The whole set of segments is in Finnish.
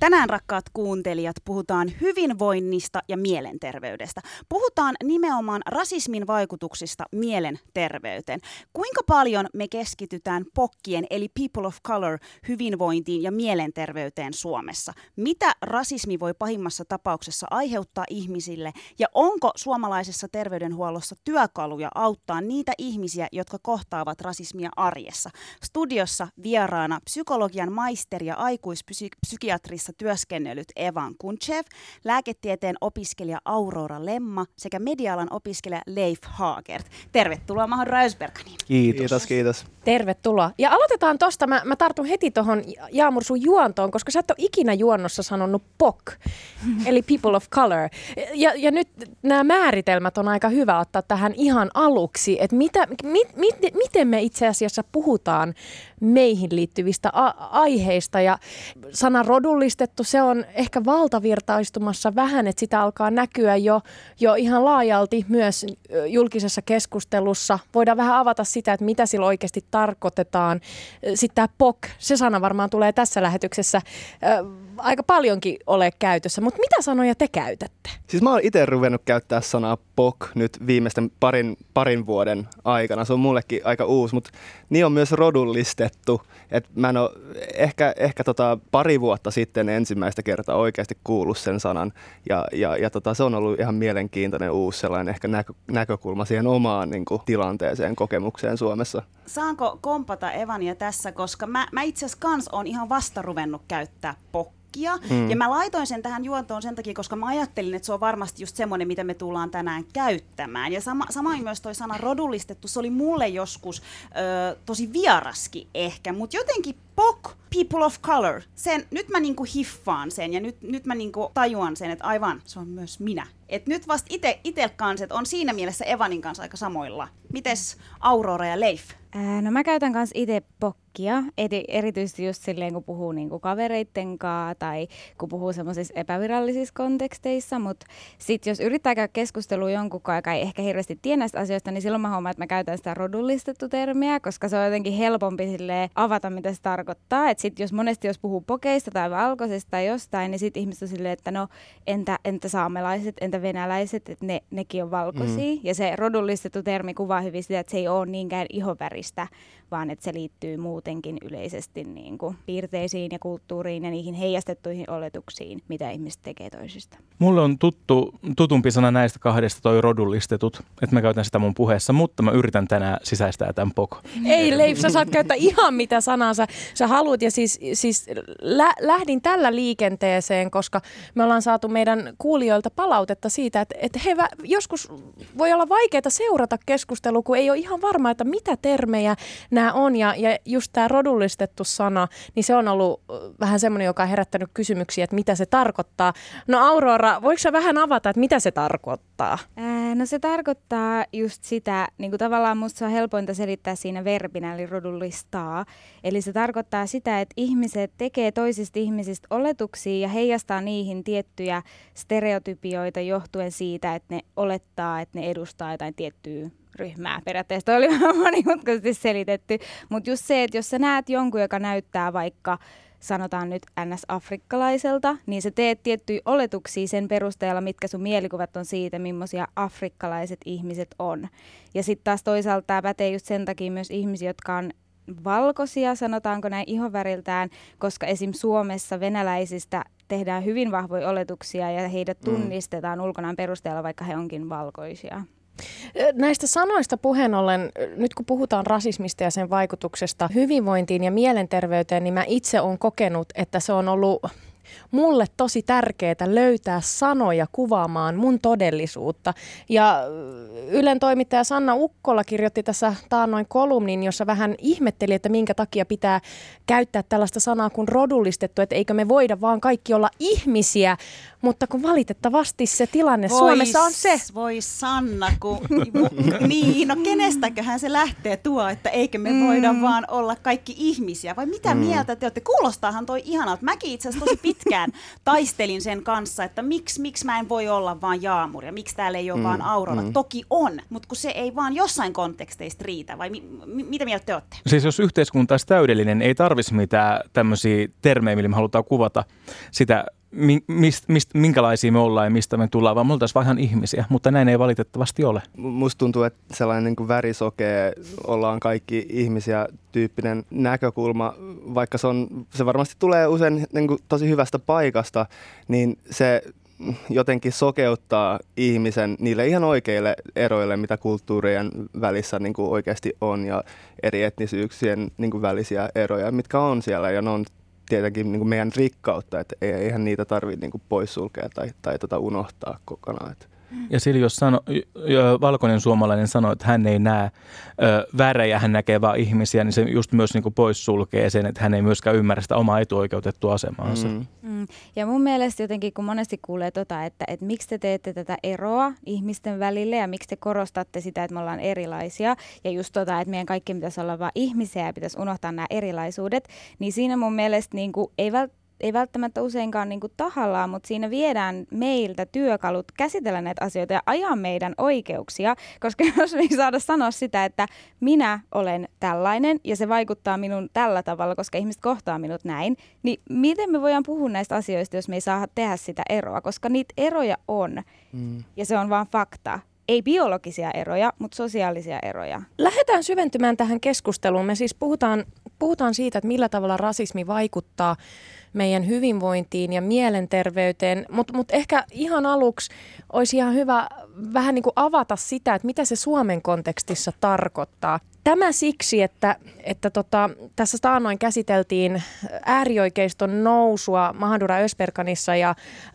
Tänään rakkaat kuuntelijat puhutaan hyvinvoinnista ja mielenterveydestä. Puhutaan nimenomaan rasismin vaikutuksista mielenterveyteen. Kuinka paljon me keskitytään pokkien eli people of color hyvinvointiin ja mielenterveyteen Suomessa? Mitä rasismi voi pahimmassa tapauksessa aiheuttaa ihmisille ja onko suomalaisessa terveydenhuollossa työkaluja auttaa niitä ihmisiä, jotka kohtaavat rasismia arjessa? Studiossa vieraana psykologian maisteri ja aikuispsykiatrissa työskennellyt Evan Kunchev, lääketieteen opiskelija Aurora Lemma sekä medialan opiskelija Leif Haagert. Tervetuloa Mahon Räysberganiin. Kiitos. Kiitos, kiitos. Tervetuloa. Ja aloitetaan tosta. Mä, mä tartun heti tuohon Jaamur sun juontoon, koska sä et ole ikinä juonnossa sanonut POC, eli People of Color. Ja, ja nyt nämä määritelmät on aika hyvä ottaa tähän ihan aluksi, että mitä, mit, mit, miten me itse asiassa puhutaan meihin liittyvistä a- aiheista. Ja sana rodullistettu, se on ehkä valtavirtaistumassa vähän, että sitä alkaa näkyä jo, jo ihan laajalti myös julkisessa keskustelussa. Voidaan vähän avata sitä, että mitä sillä oikeasti tarkoitetaan. Sitten tämä POK, se sana varmaan tulee tässä lähetyksessä aika paljonkin ole käytössä, mutta mitä sanoja te käytätte? Siis mä oon itse ruvennut käyttää sanaa POK nyt viimeisten parin, parin vuoden aikana. Se on mullekin aika uusi, mutta niin on myös rodullistettu. Et mä en ole ehkä, ehkä tota pari vuotta sitten ensimmäistä kertaa oikeasti kuullut sen sanan. Ja, ja, ja tota, se on ollut ihan mielenkiintoinen uusi sellainen ehkä näkö, näkökulma siihen omaan niin kuin, tilanteeseen, kokemukseen Suomessa. Saanko kompata Evania tässä, koska mä, mä itse asiassa kans on ihan vasta ruvennut käyttää pokkia. Mm. Ja mä laitoin sen tähän juontoon sen takia, koska mä ajattelin, että se on varmasti just semmoinen, mitä me tullaan tänään käyttämään. Ja sama, samoin myös toi sana rodullistettu, se oli mulle joskus ö, tosi vieraskin ehkä, mutta jotenkin POK, people of color, sen, nyt mä niinku hiffaan sen ja nyt, nyt mä niinku tajuan sen, että aivan, se on myös minä. Et nyt vasta ite, itel kanssa, on siinä mielessä Evanin kanssa aika samoilla. Mites Aurora ja Leif? Ää, no mä käytän kanssa itse pokkia, eri, erityisesti just silleen, kun puhuu niinku kavereitten kanssa tai kun puhuu semmoisissa epävirallisissa konteksteissa, mutta sitten jos yrittää käydä keskustelua jonkun kanssa, joka ei ehkä hirveästi tiedä näistä asioista, niin silloin mä huomaan, että mä käytän sitä rodullistettu termiä, koska se on jotenkin helpompi avata, mitä se tarkoittaa. Että sitten jos monesti jos puhuu pokeista tai valkoisesta tai jostain, niin sitten ihmiset on silleen, että no entä, entä saamelaiset, entä venäläiset, että ne, nekin on valkoisia. Mm. Ja se rodullistettu termi kuvaa hyvin sitä, että se ei ole niinkään ihonväristä, vaan että se liittyy muutenkin yleisesti niin kuin piirteisiin ja kulttuuriin ja niihin heijastettuihin oletuksiin, mitä ihmiset tekee toisista. Mulle on tuttu, tutumpi sana näistä kahdesta toi rodullistetut, että mä käytän sitä mun puheessa, mutta mä yritän tänään sisäistää tämän poko. Ei Leif, sä saat käyttää ihan mitä sanaa sä, sä haluat ja siis, siis lä, lähdin tällä liikenteeseen, koska me ollaan saatu meidän kuulijoilta palautetta siitä, että, että he vä, joskus voi olla vaikeaa seurata keskustelua, kun ei ole ihan varma, että mitä termejä nämä on. Ja, ja just tämä rodullistettu sana, niin se on ollut vähän semmoinen, joka on herättänyt kysymyksiä, että mitä se tarkoittaa. No Aurora, voiko sä vähän avata, että mitä se tarkoittaa? Ää, no se tarkoittaa just sitä, niin kuin tavallaan musta se on helpointa selittää siinä verbinä, eli rodullistaa. Eli se tarkoittaa sitä, että ihmiset tekee toisista ihmisistä oletuksia ja heijastaa niihin tiettyjä stereotypioita johtuen siitä, että ne olettaa, että ne edustaa jotain tiettyä ryhmää. Periaatteessa toi oli vähän monimutkaisesti selitetty, mutta just se, että jos sä näet jonkun, joka näyttää vaikka sanotaan nyt NS-afrikkalaiselta, niin sä teet tiettyjä oletuksia sen perusteella, mitkä sun mielikuvat on siitä, millaisia afrikkalaiset ihmiset on. Ja sitten taas toisaalta tämä pätee just sen takia myös ihmisiä, jotka on valkoisia, sanotaanko näin ihoväriltään, koska esim. Suomessa venäläisistä tehdään hyvin vahvoja oletuksia ja heidät mm. tunnistetaan mm. ulkonaan perusteella, vaikka he onkin valkoisia. Näistä sanoista puheen ollen, nyt kun puhutaan rasismista ja sen vaikutuksesta hyvinvointiin ja mielenterveyteen, niin mä itse olen kokenut, että se on ollut mulle tosi tärkeää löytää sanoja kuvaamaan mun todellisuutta. Ja Ylen toimittaja Sanna Ukkola kirjoitti tässä taannoin kolumnin, jossa vähän ihmetteli, että minkä takia pitää käyttää tällaista sanaa kuin rodullistettu, että eikö me voida vaan kaikki olla ihmisiä, mutta kun valitettavasti se tilanne vois, Suomessa on se. Voi Sanna, kun, niin, no kenestäköhän se lähtee tuo, että eikö me mm. voida vaan olla kaikki ihmisiä, vai mitä mm. mieltä te olette? Kuulostaahan toi ihanalta. Mäkin itse asiassa tosi pitkään taistelin sen kanssa, että miksi, miksi mä en voi olla vaan Jaamur ja miksi täällä ei ole mm. vaan Aurora. Mm. Toki on, mutta kun se ei vaan jossain konteksteista riitä, vai mi- mi- mitä mieltä te olette? Siis jos yhteiskunta olisi täydellinen, ei tarvitsisi mitään tämmöisiä termejä, millä me halutaan kuvata sitä mist, mist, minkälaisia me ollaan ja mistä me tullaan, vaan me oltaisiin vaan ihmisiä, mutta näin ei valitettavasti ole. Musta tuntuu, että sellainen niin kuin värisokea, ollaan kaikki ihmisiä tyyppinen näkökulma, vaikka se, on, se varmasti tulee usein niin kuin tosi hyvästä paikasta, niin se jotenkin sokeuttaa ihmisen niille ihan oikeille eroille, mitä kulttuurien välissä niin kuin oikeasti on ja eri etnisyyksien niin kuin välisiä eroja, mitkä on siellä ja ne on tietenkin niin kuin meidän rikkautta, että eihän niitä tarvitse niin poissulkea tai, tai tota unohtaa kokonaan. Että ja sillä jos sano, valkoinen suomalainen sanoo, että hän ei näe ö, värejä, hän näkee vain ihmisiä, niin se just myös niin kuin poissulkee sen, että hän ei myöskään ymmärrä sitä omaa etuoikeutettua asemaansa. Mm. Mm. Ja mun mielestä jotenkin, kun monesti kuulee tota, että, että miksi te teette tätä eroa ihmisten välille ja miksi te korostatte sitä, että me ollaan erilaisia ja just tota, että meidän kaikki pitäisi olla vain ihmisiä ja pitäisi unohtaa nämä erilaisuudet, niin siinä mun mielestä niin kuin, ei välttämättä ei välttämättä useinkaan niin kuin tahallaan, mutta siinä viedään meiltä työkalut käsitellä näitä asioita ja ajaa meidän oikeuksia, koska jos me ei saada sanoa sitä, että minä olen tällainen ja se vaikuttaa minun tällä tavalla, koska ihmiset kohtaa minut näin, niin miten me voidaan puhua näistä asioista, jos me ei saa tehdä sitä eroa, koska niitä eroja on mm. ja se on vaan fakta ei biologisia eroja, mutta sosiaalisia eroja. Lähdetään syventymään tähän keskusteluun. Me siis puhutaan, puhutaan siitä, että millä tavalla rasismi vaikuttaa meidän hyvinvointiin ja mielenterveyteen. Mutta mut ehkä ihan aluksi olisi ihan hyvä vähän niin kuin avata sitä, että mitä se Suomen kontekstissa tarkoittaa. Tämä siksi, että, että tota, tässä taannoin käsiteltiin äärioikeiston nousua Mahadura Ösperkanissa ja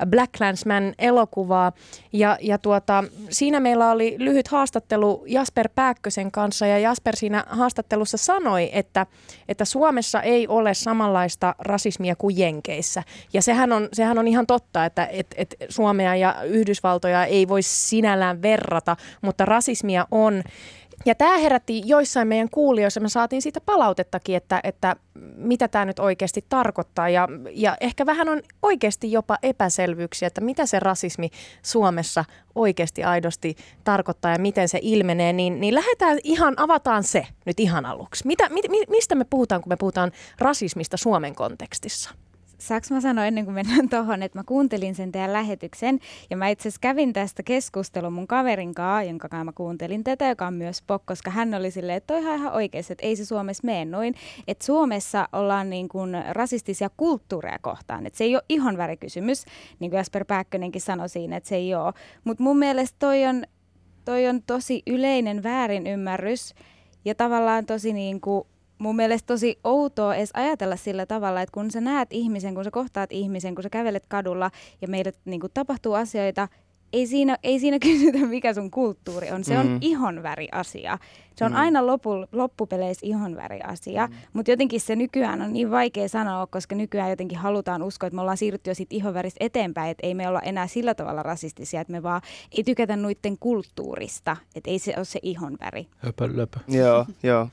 Black Landsman elokuvaa. Ja, ja tuota, siinä meillä oli lyhyt haastattelu Jasper Pääkkösen kanssa ja Jasper siinä haastattelussa sanoi, että, että Suomessa ei ole samanlaista rasismia kuin Jenkeissä. Ja sehän on, sehän on ihan totta, että et, et Suomea ja Yhdysvaltoja ei voi sinällään verrata, mutta rasismia on. Ja tämä herätti joissain meidän kuulijoissa, me saatiin siitä palautettakin, että, että mitä tämä nyt oikeasti tarkoittaa. Ja, ja ehkä vähän on oikeasti jopa epäselvyyksiä, että mitä se rasismi Suomessa oikeasti aidosti tarkoittaa ja miten se ilmenee. Niin, niin lähdetään ihan, avataan se nyt ihan aluksi. Mitä, mi, mistä me puhutaan, kun me puhutaan rasismista Suomen kontekstissa? Saanko mä sanoa ennen kuin mennään tuohon, että mä kuuntelin sen teidän lähetyksen? Ja mä itse asiassa kävin tästä keskustelun mun kaverin kanssa, jonka kanssa mä kuuntelin tätä, joka on myös Pok, koska hän oli silleen, että toi ihan oikeasti, että ei se Suomessa mene noin, että Suomessa ollaan niin kuin rasistisia kulttuureja kohtaan, että se ei ole ihan värikysymys, niin kuin Jasper Pääkkönenkin sanoi siinä, että se ei ole, mutta mun mielestä toi on, toi on tosi yleinen väärinymmärrys ja tavallaan tosi niin kuin mun mielestä tosi outoa edes ajatella sillä tavalla, että kun sä näet ihmisen, kun sä kohtaat ihmisen, kun sä kävelet kadulla ja meille niin kuin, tapahtuu asioita, ei siinä, ei siinä kysytä, mikä sun kulttuuri on. Se mm. on ihonväri asia. Se on mm. aina lopu, loppupeleissä ihonväri asia, mm. mutta jotenkin se nykyään on niin vaikea sanoa, koska nykyään jotenkin halutaan uskoa, että me ollaan siirrytty jo siitä ihonväristä eteenpäin, että ei me olla enää sillä tavalla rasistisia, että me vaan ei tykätä noiden kulttuurista, että ei se ole se ihonväri. Höpö, löpö. Joo, joo.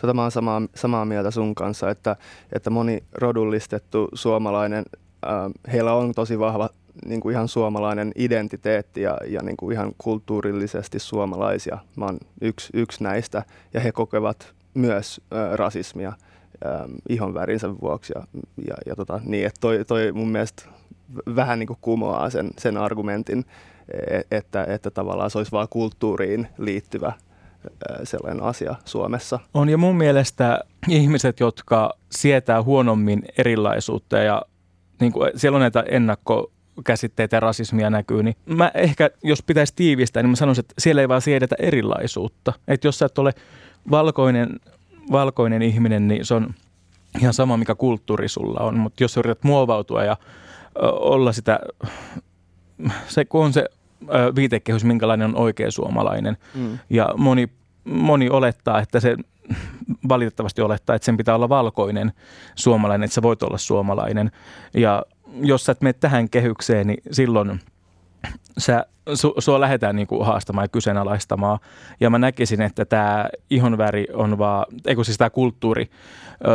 Tota mä oon samaa, samaa mieltä sun kanssa, että, että moni rodullistettu suomalainen, äh, heillä on tosi vahva niin kuin ihan suomalainen identiteetti ja, ja niin kuin ihan kulttuurillisesti suomalaisia. Mä oon yksi, yksi näistä ja he kokevat myös äh, rasismia äh, ihon värinsä vuoksi. Ja, ja, ja tota, niin, että toi, toi mun mielestä vähän niin kuin kumoaa sen, sen argumentin, e, että, että tavallaan se olisi vain kulttuuriin liittyvä sellainen asia Suomessa. On ja mun mielestä ihmiset, jotka sietää huonommin erilaisuutta ja niin kuin, siellä on näitä ennakko käsitteitä ja rasismia näkyy, niin mä ehkä, jos pitäisi tiivistää, niin mä sanoisin, että siellä ei vaan siedetä erilaisuutta. Että jos sä et ole valkoinen, valkoinen ihminen, niin se on ihan sama, mikä kulttuuri sulla on. Mutta jos yrität muovautua ja olla sitä, se, kun on se viitekehys, minkälainen on oikea suomalainen. Mm. Ja moni, moni olettaa, että se valitettavasti olettaa, että sen pitää olla valkoinen suomalainen, että sä voit olla suomalainen. Ja jos sä et mene tähän kehykseen, niin silloin sä, su, sua lähdetään niinku haastamaan ja kyseenalaistamaan. Ja mä näkisin, että tämä ihonväri on vaan, eikö siis tämä kulttuuri,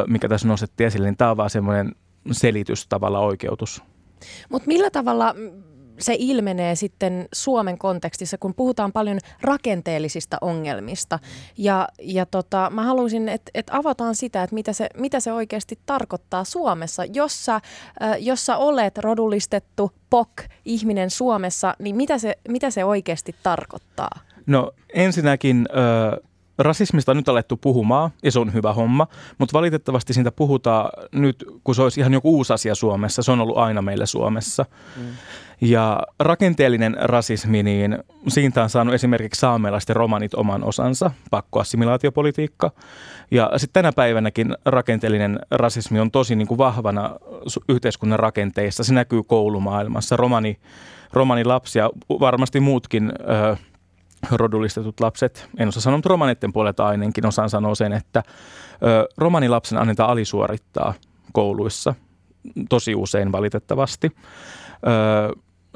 mikä tässä nostettiin esille, niin tämä on vaan semmoinen selitys, tavalla oikeutus. Mutta millä tavalla se ilmenee sitten Suomen kontekstissa, kun puhutaan paljon rakenteellisista ongelmista. Ja, ja tota, mä haluaisin, että et avataan sitä, että mitä se, mitä se oikeasti tarkoittaa Suomessa. Jos sä, äh, jos sä olet rodullistettu POK-ihminen Suomessa, niin mitä se, mitä se oikeasti tarkoittaa? No ensinnäkin... Äh rasismista on nyt alettu puhumaan, ja se on hyvä homma, mutta valitettavasti siitä puhutaan nyt, kun se olisi ihan joku uusi asia Suomessa. Se on ollut aina meillä Suomessa. Mm. Ja rakenteellinen rasismi, niin siitä on saanut esimerkiksi saamelaisten romanit oman osansa, pakkoassimilaatiopolitiikka. Ja sitten tänä päivänäkin rakenteellinen rasismi on tosi niin kuin vahvana yhteiskunnan rakenteissa. Se näkyy koulumaailmassa. Romani, romani lapsia, varmasti muutkin ö, rodullistetut lapset, en osaa sanoa, mutta romaneiden puolelta ainakin osaan sanoa sen, että ö, romanilapsen annetaan alisuorittaa kouluissa tosi usein valitettavasti.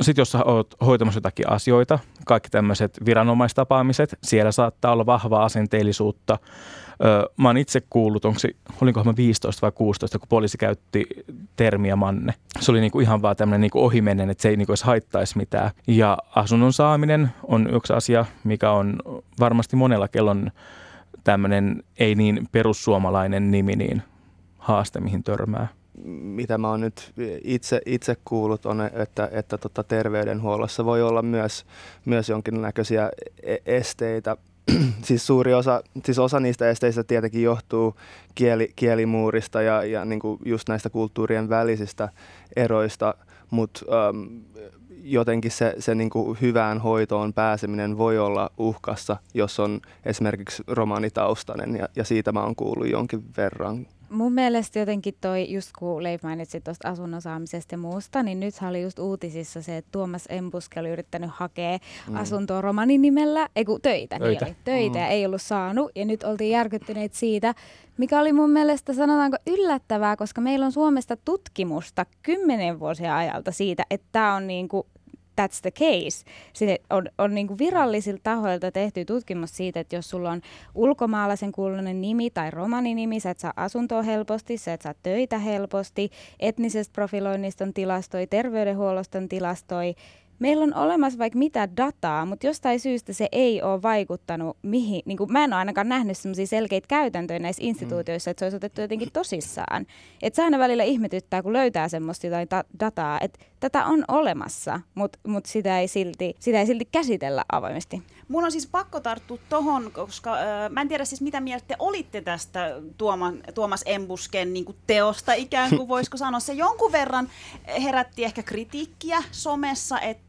Sitten jos olet hoitamassa jotakin asioita, kaikki tämmöiset viranomaistapaamiset, siellä saattaa olla vahvaa asenteellisuutta. Öö, mä oon itse kuullut, onko se, olinko mä 15 vai 16, kun poliisi käytti termiä manne. Se oli niinku ihan vaan tämmöinen niinku ohimennen, että se ei niinku edes haittaisi mitään. Ja asunnon saaminen on yksi asia, mikä on varmasti monella kellon tämmöinen ei niin perussuomalainen nimi, niin haaste, mihin törmää mitä mä oon nyt itse, itse kuullut, on, että, että tota terveydenhuollossa voi olla myös, myös jonkinnäköisiä e-, esteitä. siis suuri osa, siis osa niistä esteistä tietenkin johtuu kieli, kielimuurista ja, ja niin kuin just näistä kulttuurien välisistä eroista, mutta um, jotenkin se, se niin kuin hyvään hoitoon pääseminen voi olla uhkassa, jos on esimerkiksi romanitaustainen ja, ja siitä mä oon kuullut jonkin verran mun mielestä jotenkin toi, just kun Leif mainitsi tuosta asunnon saamisesta ja muusta, niin nyt oli just uutisissa se, että Tuomas Embuske oli yrittänyt hakea mm. asuntoa romanin nimellä, ei kun töitä, töitä. Niin oli, töitä mm. ei ollut saanut. Ja nyt oltiin järkyttyneet siitä, mikä oli mun mielestä sanotaanko yllättävää, koska meillä on Suomesta tutkimusta kymmenen vuosia ajalta siitä, että tämä on niinku that's the case. Se on, on niin virallisilta tahoilta tehty tutkimus siitä, että jos sulla on ulkomaalaisen kuulunen nimi tai romaninimi, sä et saa asuntoa helposti, sä et saa töitä helposti, etnisestä profiloinnista on tilastoi, terveydenhuollosta on tilastoi, meillä on olemassa vaikka mitä dataa, mutta jostain syystä se ei ole vaikuttanut mihin. Niin kuin mä en ole ainakaan nähnyt sellaisia selkeitä käytäntöjä näissä instituutioissa, että se olisi otettu jotenkin tosissaan. Että se aina välillä ihmetyttää, kun löytää semmoista jotain ta- dataa, että tätä on olemassa, mutta mut sitä, ei silti, sitä ei silti käsitellä avoimesti. Mun on siis pakko tarttua tohon, koska äh, mä en tiedä siis mitä mieltä te olitte tästä Tuoma, Tuomas Embusken niin teosta ikään kuin, voisiko sanoa. Se jonkun verran herätti ehkä kritiikkiä somessa, että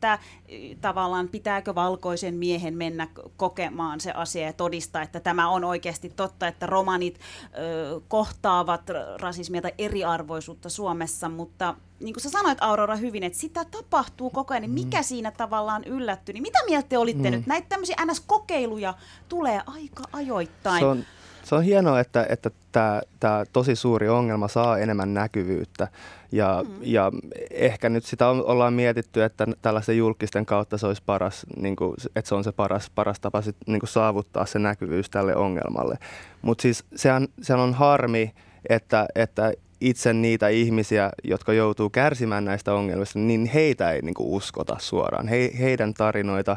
tavallaan pitääkö valkoisen miehen mennä kokemaan se asia ja todistaa, että tämä on oikeasti totta, että romanit ö, kohtaavat rasismia tai eriarvoisuutta Suomessa, mutta niin kuin sä sanoit Aurora hyvin, että sitä tapahtuu koko ajan, niin mikä mm. siinä tavallaan yllättyi, niin mitä mieltä te olitte mm. nyt? Näitä tämmöisiä NS-kokeiluja tulee aika ajoittain. Se on, se on hienoa, että, että tämä, tämä tosi suuri ongelma saa enemmän näkyvyyttä. Ja, mm. ja ehkä nyt sitä on, ollaan mietitty, että tällaisen julkisten kautta se olisi paras, niin kuin, että se on se paras, paras tapa sit, niin kuin saavuttaa se näkyvyys tälle ongelmalle. Mutta siis sehän, sehän on harmi, että, että itse niitä ihmisiä, jotka joutuu kärsimään näistä ongelmista, niin heitä ei niin kuin uskota suoraan. He, heidän tarinoita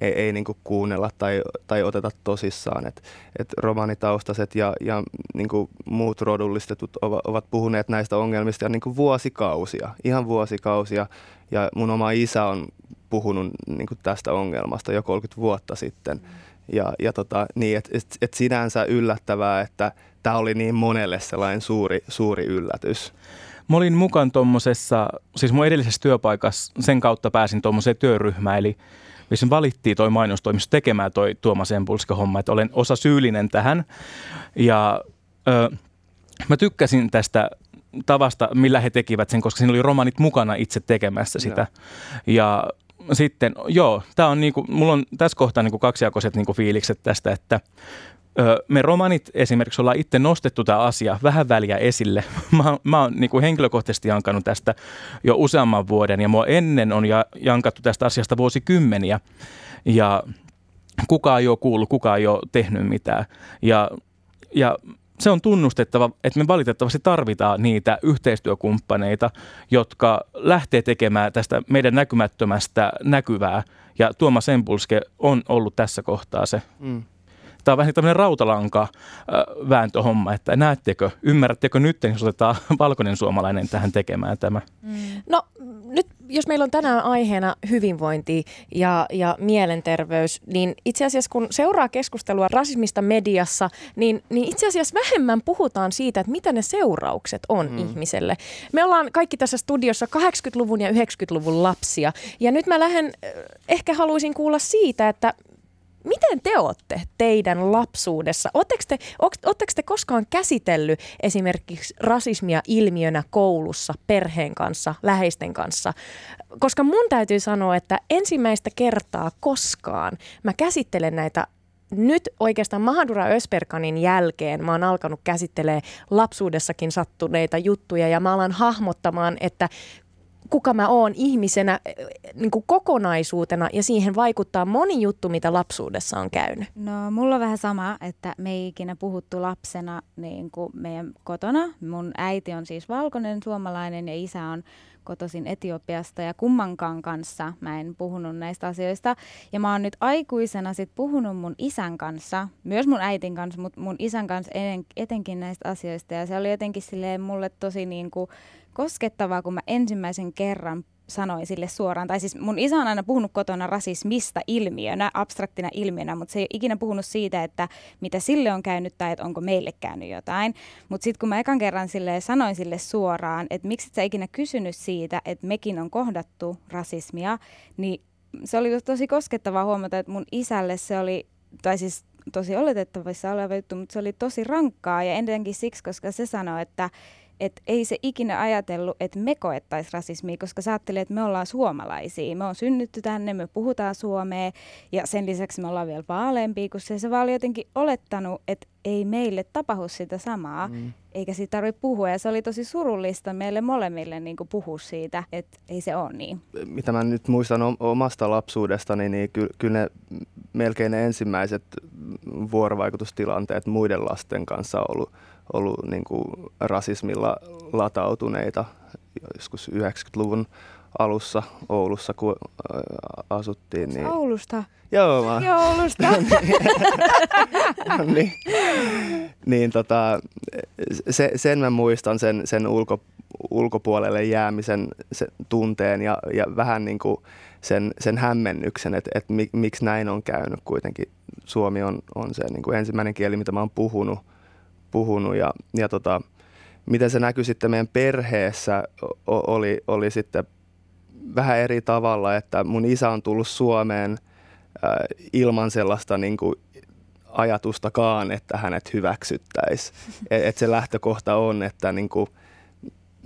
ei, ei niin kuunnella tai, tai oteta tosissaan. Et, et romanitaustaiset ja, ja niin muut rodullistetut ovat, puhuneet näistä ongelmista niin vuosikausia, ihan vuosikausia. Ja mun oma isä on puhunut niin tästä ongelmasta jo 30 vuotta sitten. Ja, ja tota, niin, et, et, et sinänsä yllättävää, että tämä oli niin monelle sellainen suuri, suuri yllätys. Mä olin mukaan tuommoisessa, siis mun edellisessä työpaikassa, sen kautta pääsin tuommoiseen työryhmään, eli missä valittiin toi mainostoimisto tekemään toi Tuomas Empulska homma, että olen osa syyllinen tähän. Ja ö, mä tykkäsin tästä tavasta, millä he tekivät sen, koska siinä oli romanit mukana itse tekemässä sitä. Ja sitten, joo, tämä on niinku, mulla on tässä kohtaa niinku kaksijakoiset niinku fiilikset tästä, että ö, me romanit esimerkiksi ollaan itse nostettu tämä asia vähän väliä esille. Mä, mä oon niinku henkilökohtaisesti jankannut tästä jo useamman vuoden ja mua ennen on ja, jankattu tästä asiasta vuosikymmeniä. Ja kukaan ei ole kuullut, kukaan ei ole tehnyt mitään. Ja, ja se on tunnustettava, että me valitettavasti tarvitaan niitä yhteistyökumppaneita, jotka lähtee tekemään tästä meidän näkymättömästä näkyvää. Ja Tuomas Empulske on ollut tässä kohtaa se. Mm. Tämä on vähän tämmöinen rautalanka vääntöhomma, että näettekö, ymmärrättekö nyt, jos otetaan valkoinen suomalainen tähän tekemään tämä? Mm. No nyt jos meillä on tänään aiheena hyvinvointi ja, ja mielenterveys, niin itse asiassa kun seuraa keskustelua rasismista mediassa, niin, niin itse asiassa vähemmän puhutaan siitä, että mitä ne seuraukset on mm. ihmiselle. Me ollaan kaikki tässä studiossa 80-luvun ja 90-luvun lapsia ja nyt mä lähden, ehkä haluaisin kuulla siitä, että Miten te olette teidän lapsuudessa? Oletteko te, te koskaan käsitellyt esimerkiksi rasismia ilmiönä koulussa, perheen kanssa, läheisten kanssa? Koska mun täytyy sanoa, että ensimmäistä kertaa koskaan mä käsittelen näitä nyt oikeastaan Mahadura Ösperkanin jälkeen mä oon alkanut käsittelee lapsuudessakin sattuneita juttuja ja mä alan hahmottamaan, että kuka mä oon ihmisenä eh, niin kuin kokonaisuutena ja siihen vaikuttaa moni juttu, mitä lapsuudessa on käynyt. No mulla on vähän sama, että me ei ikinä puhuttu lapsena niin kuin meidän kotona. Mun äiti on siis valkoinen suomalainen ja isä on kotoisin Etiopiasta ja kummankaan kanssa mä en puhunut näistä asioista. Ja mä oon nyt aikuisena sit puhunut mun isän kanssa, myös mun äitin kanssa, mutta mun isän kanssa etenkin näistä asioista. Ja se oli jotenkin silleen mulle tosi niin kuin koskettavaa, kun mä ensimmäisen kerran sanoin sille suoraan, tai siis mun isä on aina puhunut kotona rasismista ilmiönä, abstraktina ilmiönä, mutta se ei ikinä puhunut siitä, että mitä sille on käynyt tai että onko meille käynyt jotain. Mutta sitten kun mä ekan kerran sille sanoin sille suoraan, että miksi et sä ikinä kysynyt siitä, että mekin on kohdattu rasismia, niin se oli tosi koskettavaa huomata, että mun isälle se oli, tai siis tosi oletettavissa oleva juttu, mutta se oli tosi rankkaa ja ennenkin siksi, koska se sanoi, että että ei se ikinä ajatellut, että me koettaisiin rasismia, koska sä että me ollaan suomalaisia. Me on synnytty tänne, me puhutaan suomea ja sen lisäksi me ollaan vielä vaaleampia, kun se, se vaan oli jotenkin olettanut, että ei meille tapahdu sitä samaa, mm. eikä siitä tarvitse puhua. Ja se oli tosi surullista meille molemmille niin puhua siitä, että ei se ole niin. Mitä mä nyt muistan omasta lapsuudestani, niin ky- kyllä ne melkein ne ensimmäiset vuorovaikutustilanteet muiden lasten kanssa on ollut ollut niin kuin rasismilla latautuneita joskus 90-luvun alussa Oulussa, kun asuttiin. Niin... Oulusta? Joo, mä... Joo, Oulusta. niin, niin tota, se, sen mä muistan, sen, sen ulko, ulkopuolelle jäämisen sen tunteen ja, ja vähän niin kuin sen, sen hämmennyksen, että, että mik, miksi näin on käynyt kuitenkin. Suomi on, on se niin kuin ensimmäinen kieli, mitä mä oon puhunut puhunut ja, ja tota, miten se näkyi sitten meidän perheessä oli, oli sitten vähän eri tavalla, että mun isä on tullut Suomeen äh, ilman sellaista niin kuin ajatustakaan, että hänet hyväksyttäisiin. Et, et se lähtökohta on, että niin kuin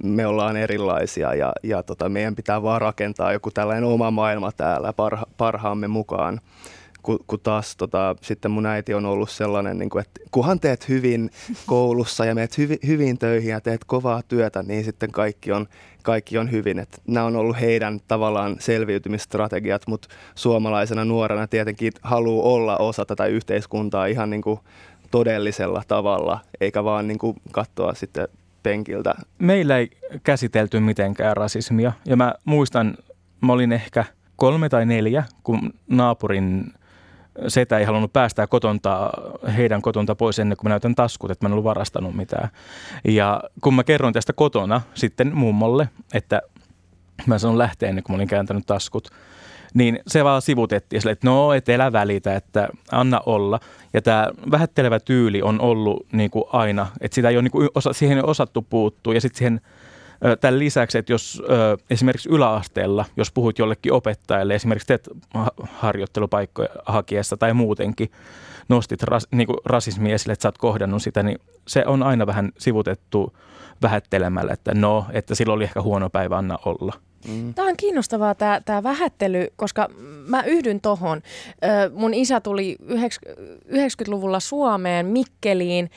me ollaan erilaisia ja, ja tota, meidän pitää vaan rakentaa joku tällainen oma maailma täällä parha, parhaamme mukaan kun, kun taas tota, sitten mun äiti on ollut sellainen, niin kuin, että kunhan teet hyvin koulussa ja meet hyvi, hyvin töihin ja teet kovaa työtä, niin sitten kaikki on, kaikki on hyvin. Et nämä on ollut heidän tavallaan selviytymistrategiat, mutta suomalaisena nuorena tietenkin haluaa olla osa tätä yhteiskuntaa ihan niin kuin todellisella tavalla, eikä vaan niin kuin katsoa sitten penkiltä. Meillä ei käsitelty mitenkään rasismia ja mä muistan, mä olin ehkä kolme tai neljä, kun naapurin setä ei halunnut päästää kotonta, heidän kotonta pois ennen kuin mä näytän taskut, että mä en ollut varastanut mitään. Ja kun mä kerroin tästä kotona sitten mummolle, että mä sanon lähteä ennen kuin mä olin kääntänyt taskut, niin se vaan sivutettiin sille, että no, et elä välitä, että anna olla. Ja tämä vähättelevä tyyli on ollut niin kuin aina, että sitä ei ole niin kuin osa, siihen ei osattu puuttua. Ja sitten siihen Tämän lisäksi, että jos esimerkiksi yläasteella, jos puhut jollekin opettajalle, esimerkiksi teet harjoittelupaikkoja hakiessa tai muutenkin, nostit ras, niin kuin rasismi esille, että sä oot kohdannut sitä, niin se on aina vähän sivutettu vähättelemällä, että no, että sillä oli ehkä huono päivä, anna olla. Mm. Tämä on kiinnostavaa tämä, tämä vähättely, koska mä yhdyn tohon. Mun isä tuli 90-luvulla Suomeen, Mikkeliin,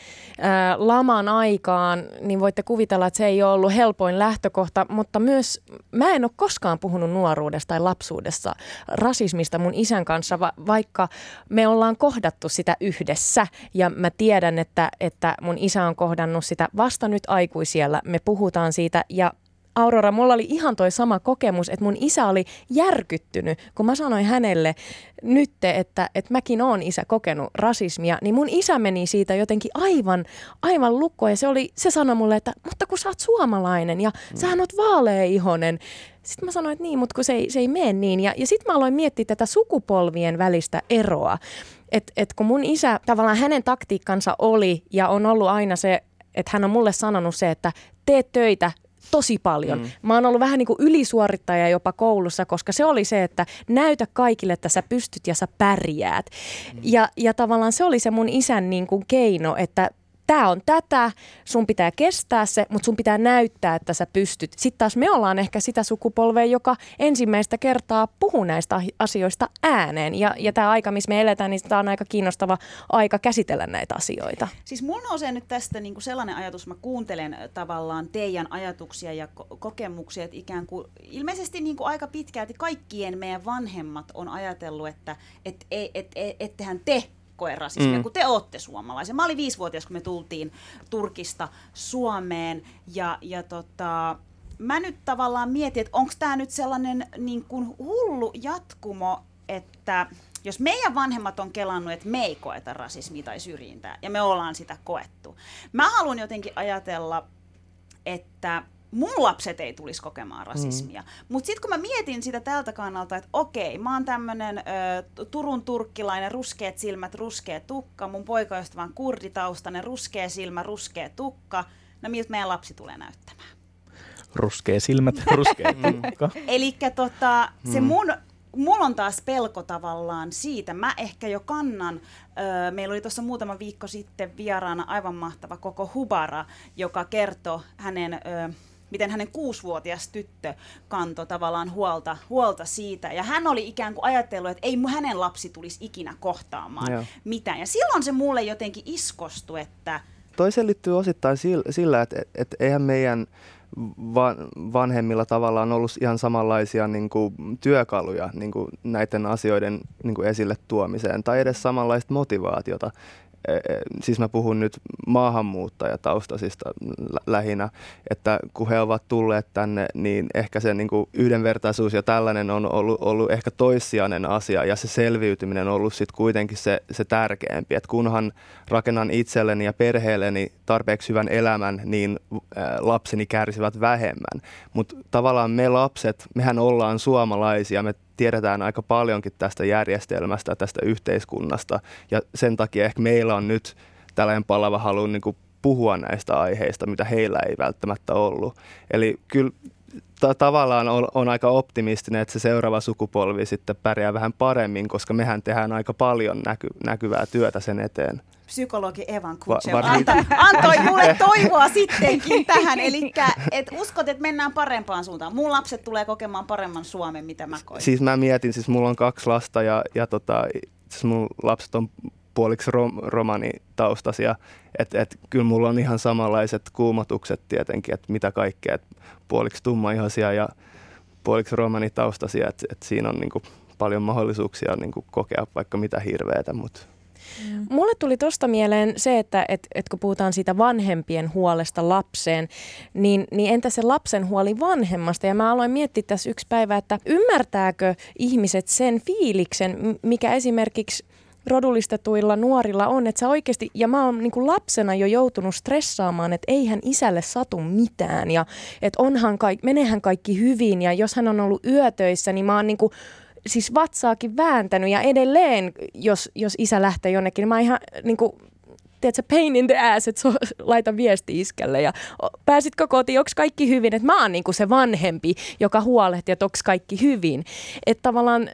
laman aikaan, niin voitte kuvitella, että se ei ole ollut helpoin lähtökohta, mutta myös mä en ole koskaan puhunut nuoruudesta tai lapsuudessa rasismista mun isän kanssa, va- vaikka me ollaan kohdattu sitä yhdessä ja mä tiedän, että, että mun isä on kohdannut sitä vasta nyt aikuisiellä. Me puhutaan siitä ja Aurora, mulla oli ihan toi sama kokemus, että mun isä oli järkyttynyt, kun mä sanoin hänelle nyt, että, että mäkin oon isä kokenut rasismia, niin mun isä meni siitä jotenkin aivan, aivan lukkoon ja se, oli, se sanoi mulle, että mutta kun sä oot suomalainen ja mm. sähän oot vaaleihonen. Sitten mä sanoin, että niin, mutta kun se ei, se ei mene niin. Ja, ja sitten mä aloin miettiä tätä sukupolvien välistä eroa. Että et kun mun isä, tavallaan hänen taktiikkansa oli ja on ollut aina se, että hän on mulle sanonut se, että tee töitä tosi paljon. Mm. Mä oon ollut vähän niin kuin ylisuorittaja jopa koulussa, koska se oli se, että näytä kaikille, että sä pystyt ja sä pärjäät. Mm. Ja, ja tavallaan se oli se mun isän niin kuin keino, että tämä on tätä, sun pitää kestää se, mutta sun pitää näyttää, että sä pystyt. Sitten taas me ollaan ehkä sitä sukupolvea, joka ensimmäistä kertaa puhuu näistä asioista ääneen. Ja, ja tämä aika, missä me eletään, niin tämä on aika kiinnostava aika käsitellä näitä asioita. Siis mulla nousee nyt tästä niin kuin sellainen ajatus, mä kuuntelen tavallaan teidän ajatuksia ja ko- kokemuksia, että ikään kuin ilmeisesti niin kuin aika pitkälti kaikkien meidän vanhemmat on ajatellut, että et, et, et, et, ettehän te koe rasismia, mm. kun te olette suomalaisia. Mä olin viisivuotias, kun me tultiin Turkista Suomeen ja, ja tota, mä nyt tavallaan mietin, että onko tämä nyt sellainen niin kuin hullu jatkumo, että jos meidän vanhemmat on kelannut, että me ei koeta rasismia tai syrjintää, ja me ollaan sitä koettu. Mä haluan jotenkin ajatella, että mun lapset ei tulisi kokemaan rasismia. Mm. Mutta sitten kun mä mietin sitä tältä kannalta, että okei, mä oon tämmönen ö, Turun turkkilainen, ruskeat silmät, ruskea tukka, mun poikaystävä on kurditaustainen, ruskea silmä, ruskea tukka, no miltä meidän lapsi tulee näyttämään? Ruskea silmät, ruskea tukka. Eli tota, se mm. mun mulla on taas pelko tavallaan siitä. Mä ehkä jo kannan, öö, meillä oli tuossa muutama viikko sitten vieraana aivan mahtava koko Hubara, joka kertoi hänen öö, miten hänen kuusivuotias tyttö kantoi tavallaan huolta, huolta siitä. Ja hän oli ikään kuin ajatellut, että ei hänen lapsi tulisi ikinä kohtaamaan Joo. mitään. Ja silloin se mulle jotenkin iskostu, että... Toi selittyy osittain sillä, että, että eihän meidän vanhemmilla tavallaan ollut ihan samanlaisia niin kuin, työkaluja niin kuin, näiden asioiden niin kuin, esille tuomiseen tai edes samanlaista motivaatiota. Siis mä puhun nyt maahanmuuttajataustaisista lähinnä, että kun he ovat tulleet tänne, niin ehkä se niin kuin yhdenvertaisuus ja tällainen on ollut, ollut ehkä toissijainen asia ja se selviytyminen on ollut sitten kuitenkin se, se tärkeämpi, että kunhan rakennan itselleni ja perheelleni tarpeeksi hyvän elämän, niin lapseni kärsivät vähemmän. Mutta tavallaan me lapset, mehän ollaan suomalaisia, me tiedetään aika paljonkin tästä järjestelmästä, tästä yhteiskunnasta ja sen takia ehkä meillä on nyt tällainen palava halu niin kuin puhua näistä aiheista, mitä heillä ei välttämättä ollut. Eli kyllä ta- tavallaan on, on aika optimistinen, että se seuraava sukupolvi sitten pärjää vähän paremmin, koska mehän tehdään aika paljon näky- näkyvää työtä sen eteen psykologi Evan Kutsev Va- antoi, antoi mulle toivoa sittenkin tähän. Eli et uskot, että mennään parempaan suuntaan. Mun lapset tulee kokemaan paremman Suomen, mitä mä koin. Siis mä mietin, siis mulla on kaksi lasta ja, ja tota, siis mun lapset on puoliksi rom, romanitaustaisia. Että et, kyllä mulla on ihan samanlaiset kuumotukset tietenkin, että mitä kaikkea. Et puoliksi tummaihoisia ja puoliksi romanitaustaisia. Että et siinä on niinku paljon mahdollisuuksia niinku kokea vaikka mitä hirveätä, mutta Mm. Mulle tuli tuosta mieleen se, että et, et kun puhutaan siitä vanhempien huolesta lapseen, niin, niin entä se lapsen huoli vanhemmasta? Ja mä aloin miettiä tässä yksi päivä, että ymmärtääkö ihmiset sen fiiliksen, mikä esimerkiksi rodullistetuilla nuorilla on, että sä oikeasti, ja mä oon niin lapsena jo joutunut stressaamaan, että eihän isälle satu mitään, ja että onhan kaikki, menehän kaikki hyvin, ja jos hän on ollut yötöissä, niin mä oon niin kuin siis vatsaakin vääntänyt ja edelleen, jos, jos isä lähtee jonnekin, niin mä ihan niin kuin, tiedätkö, pain in the ass, että so, laita viesti iskälle ja pääsitkö kotiin, onko kaikki hyvin, että mä oon niinku se vanhempi, joka huolehtii, että onko kaikki hyvin. Että tavallaan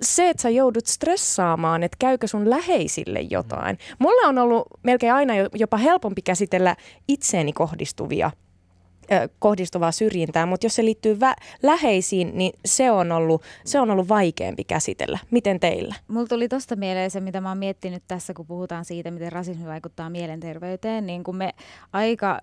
se, että sä joudut stressaamaan, että käykö sun läheisille jotain. Mulle on ollut melkein aina jopa helpompi käsitellä itseeni kohdistuvia kohdistuvaa syrjintää, mutta jos se liittyy vä- läheisiin, niin se on, ollut, se on ollut vaikeampi käsitellä. Miten teillä? Mulla tuli tosta mieleen se, mitä mä oon miettinyt tässä, kun puhutaan siitä, miten rasismi vaikuttaa mielenterveyteen, niin kun me aika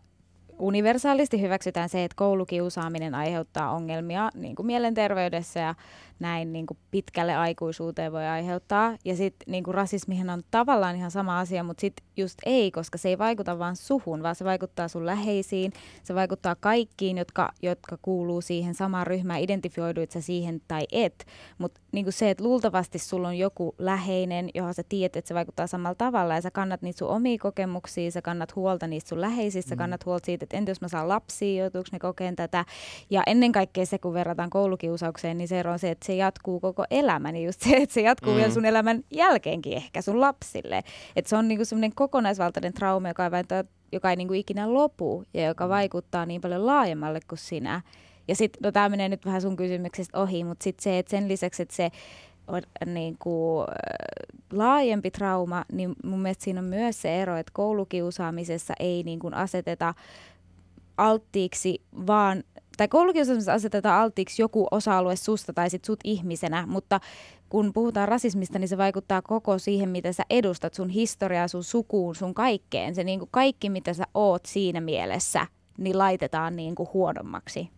universaalisti hyväksytään se, että koulukiusaaminen aiheuttaa ongelmia niin kuin mielenterveydessä ja näin niin kuin pitkälle aikuisuuteen voi aiheuttaa. Ja sitten niin kuin rasismihan on tavallaan ihan sama asia, mutta sitten just ei, koska se ei vaikuta vain suhun, vaan se vaikuttaa sun läheisiin, se vaikuttaa kaikkiin, jotka, jotka kuuluu siihen samaan ryhmään, identifioiduit sä siihen tai et. Mutta niin se, että luultavasti sulla on joku läheinen, johon sä tiedät, että se vaikuttaa samalla tavalla ja sä kannat niitä sun omia kokemuksia, sä kannat huolta niistä sun läheisistä, mm. kannat huolta siitä, että entä jos mä saan lapsia, joutuuko ne kokeen tätä. Ja ennen kaikkea se, kun verrataan koulukiusaukseen, niin se on se, että se jatkuu koko elämän, niin just se, että se jatkuu mm. vielä sun elämän jälkeenkin ehkä sun lapsille. Että se on niinku semmoinen kokonaisvaltainen trauma, joka ei, joka ei niinku ikinä lopu ja joka mm. vaikuttaa niin paljon laajemmalle kuin sinä. Ja sitten, no tämä menee nyt vähän sun kysymyksestä ohi, mutta sitten se, että sen lisäksi, että se on niin kuin, laajempi trauma, niin mun mielestä siinä on myös se ero, että koulukiusaamisessa ei niin kuin aseteta alttiiksi vaan tai koulukiusaamisessa asetetaan alttiiksi joku osa-alue susta tai sit sut ihmisenä, mutta kun puhutaan rasismista, niin se vaikuttaa koko siihen, mitä sä edustat, sun historiaa, sun sukuun, sun kaikkeen. Se niin kuin kaikki, mitä sä oot siinä mielessä, niin laitetaan niin kuin huonommaksi.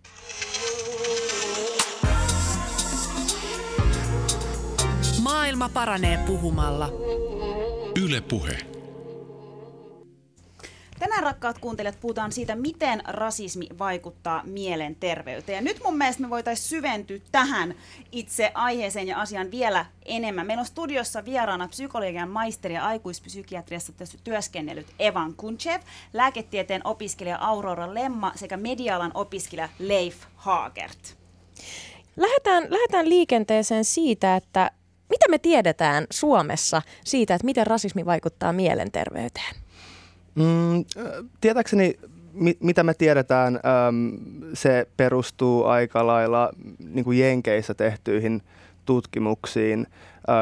Maailma paranee puhumalla. Yle Puhe. Tänään rakkaat kuuntelijat puhutaan siitä, miten rasismi vaikuttaa mielenterveyteen. Ja nyt mun mielestä me voitaisiin syventyä tähän itse aiheeseen ja asiaan vielä enemmän. Meillä on studiossa vieraana psykologian maisteri ja aikuispsykiatriassa työskennellyt Evan Kunchev, lääketieteen opiskelija Aurora Lemma sekä medialan opiskelija Leif Haagert. Lähdetään, lähdetään liikenteeseen siitä, että mitä me tiedetään Suomessa siitä, että miten rasismi vaikuttaa mielenterveyteen? Mm, tietääkseni, mi- mitä me tiedetään, äm, se perustuu aika lailla niin kuin Jenkeissä tehtyihin tutkimuksiin ä,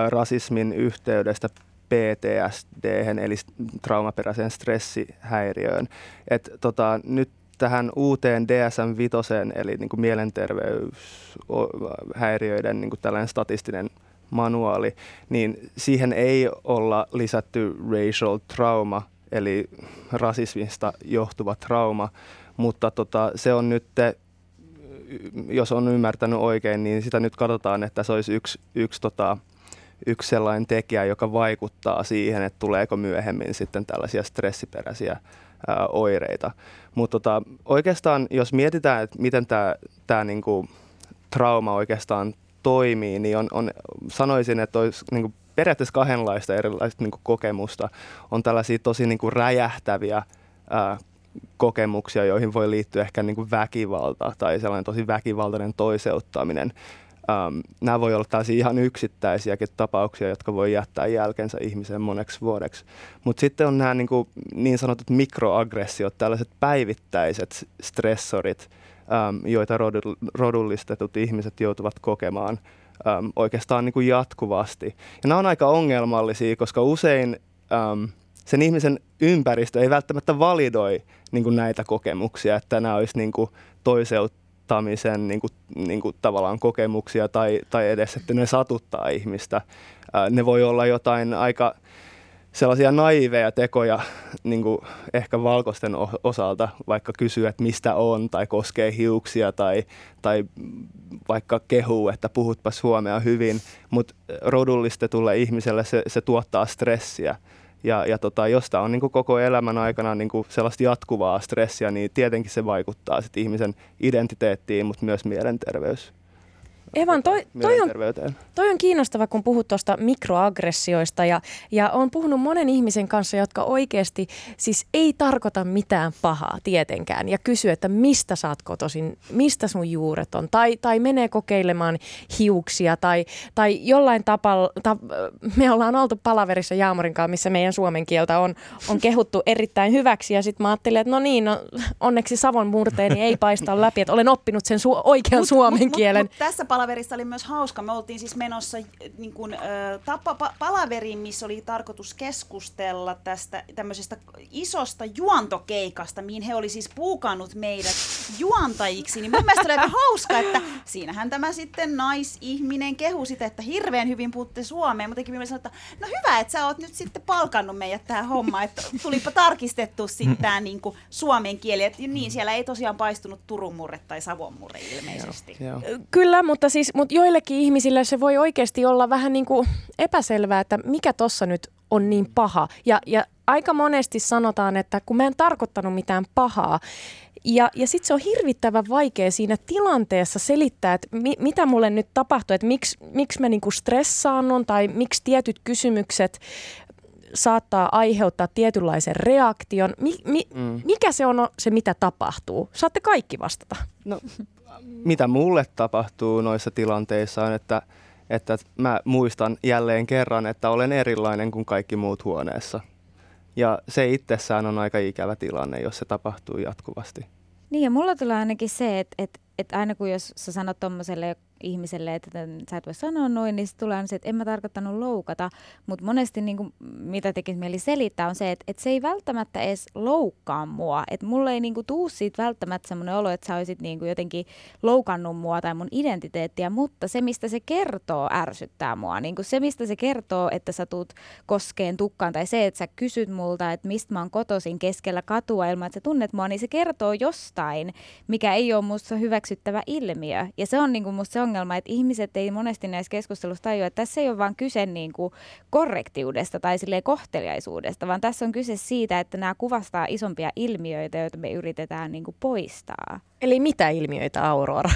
rasismin yhteydestä PTSD, eli traumaperäiseen stressihäiriöön. Et, tota, nyt tähän uuteen DSM-5, eli niin kuin mielenterveyshäiriöiden niin kuin tällainen statistinen manuaali, niin siihen ei olla lisätty racial trauma eli rasismista johtuva trauma, mutta tota, se on nyt, jos on ymmärtänyt oikein, niin sitä nyt katsotaan, että se olisi yksi, yksi, tota, yksi sellainen tekijä, joka vaikuttaa siihen, että tuleeko myöhemmin sitten tällaisia stressiperäisiä ää, oireita. Mutta tota, oikeastaan, jos mietitään, että miten tämä niinku, trauma oikeastaan toimii, niin on, on, sanoisin, että olisi niinku, periaatteessa kahdenlaista erilaista niin kuin kokemusta. On tällaisia tosi niin kuin räjähtäviä ää, kokemuksia, joihin voi liittyä ehkä niin kuin väkivalta tai sellainen tosi väkivaltainen toiseuttaminen. Ähm, nämä voi olla tällaisia ihan yksittäisiäkin tapauksia, jotka voi jättää jälkensä ihmisen moneksi vuodeksi. Mutta sitten on nämä niin, kuin, niin sanotut mikroaggressiot, tällaiset päivittäiset stressorit, ähm, joita rodullistetut ihmiset joutuvat kokemaan – äm, oikeastaan niin kuin jatkuvasti. Ja nämä on aika ongelmallisia, koska usein äm, sen ihmisen ympäristö ei välttämättä validoi niin kuin näitä kokemuksia, että nämä olisi niin kuin toiseuttamisen niin kuin, niin kuin tavallaan kokemuksia tai, tai edes, että ne satuttaa ihmistä. Ää, ne voi olla jotain aika sellaisia naiveja tekoja niin kuin ehkä valkoisten osalta, vaikka kysyä, että mistä on, tai koskee hiuksia, tai, tai vaikka kehuu, että puhutpa suomea hyvin, mutta rodullistetulle ihmiselle se, se tuottaa stressiä. Ja, ja tota, jos tämä on niin kuin koko elämän aikana niin kuin sellaista jatkuvaa stressiä, niin tietenkin se vaikuttaa sit ihmisen identiteettiin, mutta myös mielenterveys Evan, toi, toi, on, toi on kiinnostava, kun puhut tuosta mikroaggressioista ja, ja on puhunut monen ihmisen kanssa, jotka oikeasti siis ei tarkoita mitään pahaa tietenkään ja kysyy, että mistä sä oot kotoisin, mistä sun juuret on tai, tai menee kokeilemaan hiuksia tai, tai jollain tapalla, ta, me ollaan oltu palaverissa Jaamorin kanssa, missä meidän suomen kieltä on, on kehuttu erittäin hyväksi ja sitten mä ajattelin, että no niin, no, onneksi Savon murteeni ei paista läpi, että olen oppinut sen su- oikean suomen mut, kielen. Mut, mut tässä palaverissa oli myös hauska. Me oltiin siis menossa äh, niin kun, äh, tapa, pa, palaveriin, missä oli tarkoitus keskustella tästä tämmöisestä isosta juontokeikasta, mihin he oli siis puukannut meidät juontajiksi. Niin mun mielestä oli aika hauska, että siinähän tämä sitten naisihminen kehu sitä, että hirveän hyvin puhutte suomeen. Mutta teki että no hyvä, että sä oot nyt sitten palkannut meidät tähän hommaan, että tulipa tarkistettu sitten tämä niin suomen kieli. Et niin, siellä ei tosiaan paistunut Turun murre tai Savon murre ilmeisesti. Joo. Kyllä, mutta siis mutta joillekin ihmisille se voi oikeasti olla vähän niin kuin epäselvää, että mikä tossa nyt on niin paha. Ja, ja aika monesti sanotaan, että kun mä en tarkoittanut mitään pahaa, ja, ja sitten se on hirvittävän vaikea siinä tilanteessa selittää, että mi, mitä mulle nyt tapahtuu, että miksi, miksi mä niinku stressaannun tai miksi tietyt kysymykset saattaa aiheuttaa tietynlaisen reaktion. Mi, mi, mm. Mikä se on se, mitä tapahtuu? Saatte kaikki vastata. No, mitä mulle tapahtuu noissa tilanteissa on, että, että mä muistan jälleen kerran, että olen erilainen kuin kaikki muut huoneessa. Ja se itsessään on aika ikävä tilanne, jos se tapahtuu jatkuvasti. Niin ja mulla tulee ainakin se, että, että, että aina kun jos sä sanot tuommoiselle ihmiselle, että sä et voi sanoa noin, niin tulee se, että en mä tarkoittanut loukata. Mutta monesti niin kuin, mitä tekisi mieli selittää on se, että, että se ei välttämättä edes loukkaa mua. Että mulle ei niin kuin, tuu siitä välttämättä semmoinen olo, että sä olisit niin kuin, jotenkin loukannut mua tai mun identiteettiä, mutta se, mistä se kertoo, ärsyttää mua. Niin kuin se, mistä se kertoo, että sä tuut koskeen tukkaan tai se, että sä kysyt multa, että mistä mä oon kotoisin keskellä katua ilman, että sä tunnet mua, niin se kertoo jostain, mikä ei ole musta hyväksyttävä ilmiö. Ja se on niin musta se on ongelma, että ihmiset ei monesti näissä keskustelussa tajua, että tässä ei ole vain kyse niin kuin korrektiudesta tai kohteliaisuudesta, vaan tässä on kyse siitä, että nämä kuvastaa isompia ilmiöitä, joita me yritetään niin kuin poistaa. Eli mitä ilmiöitä, Aurora?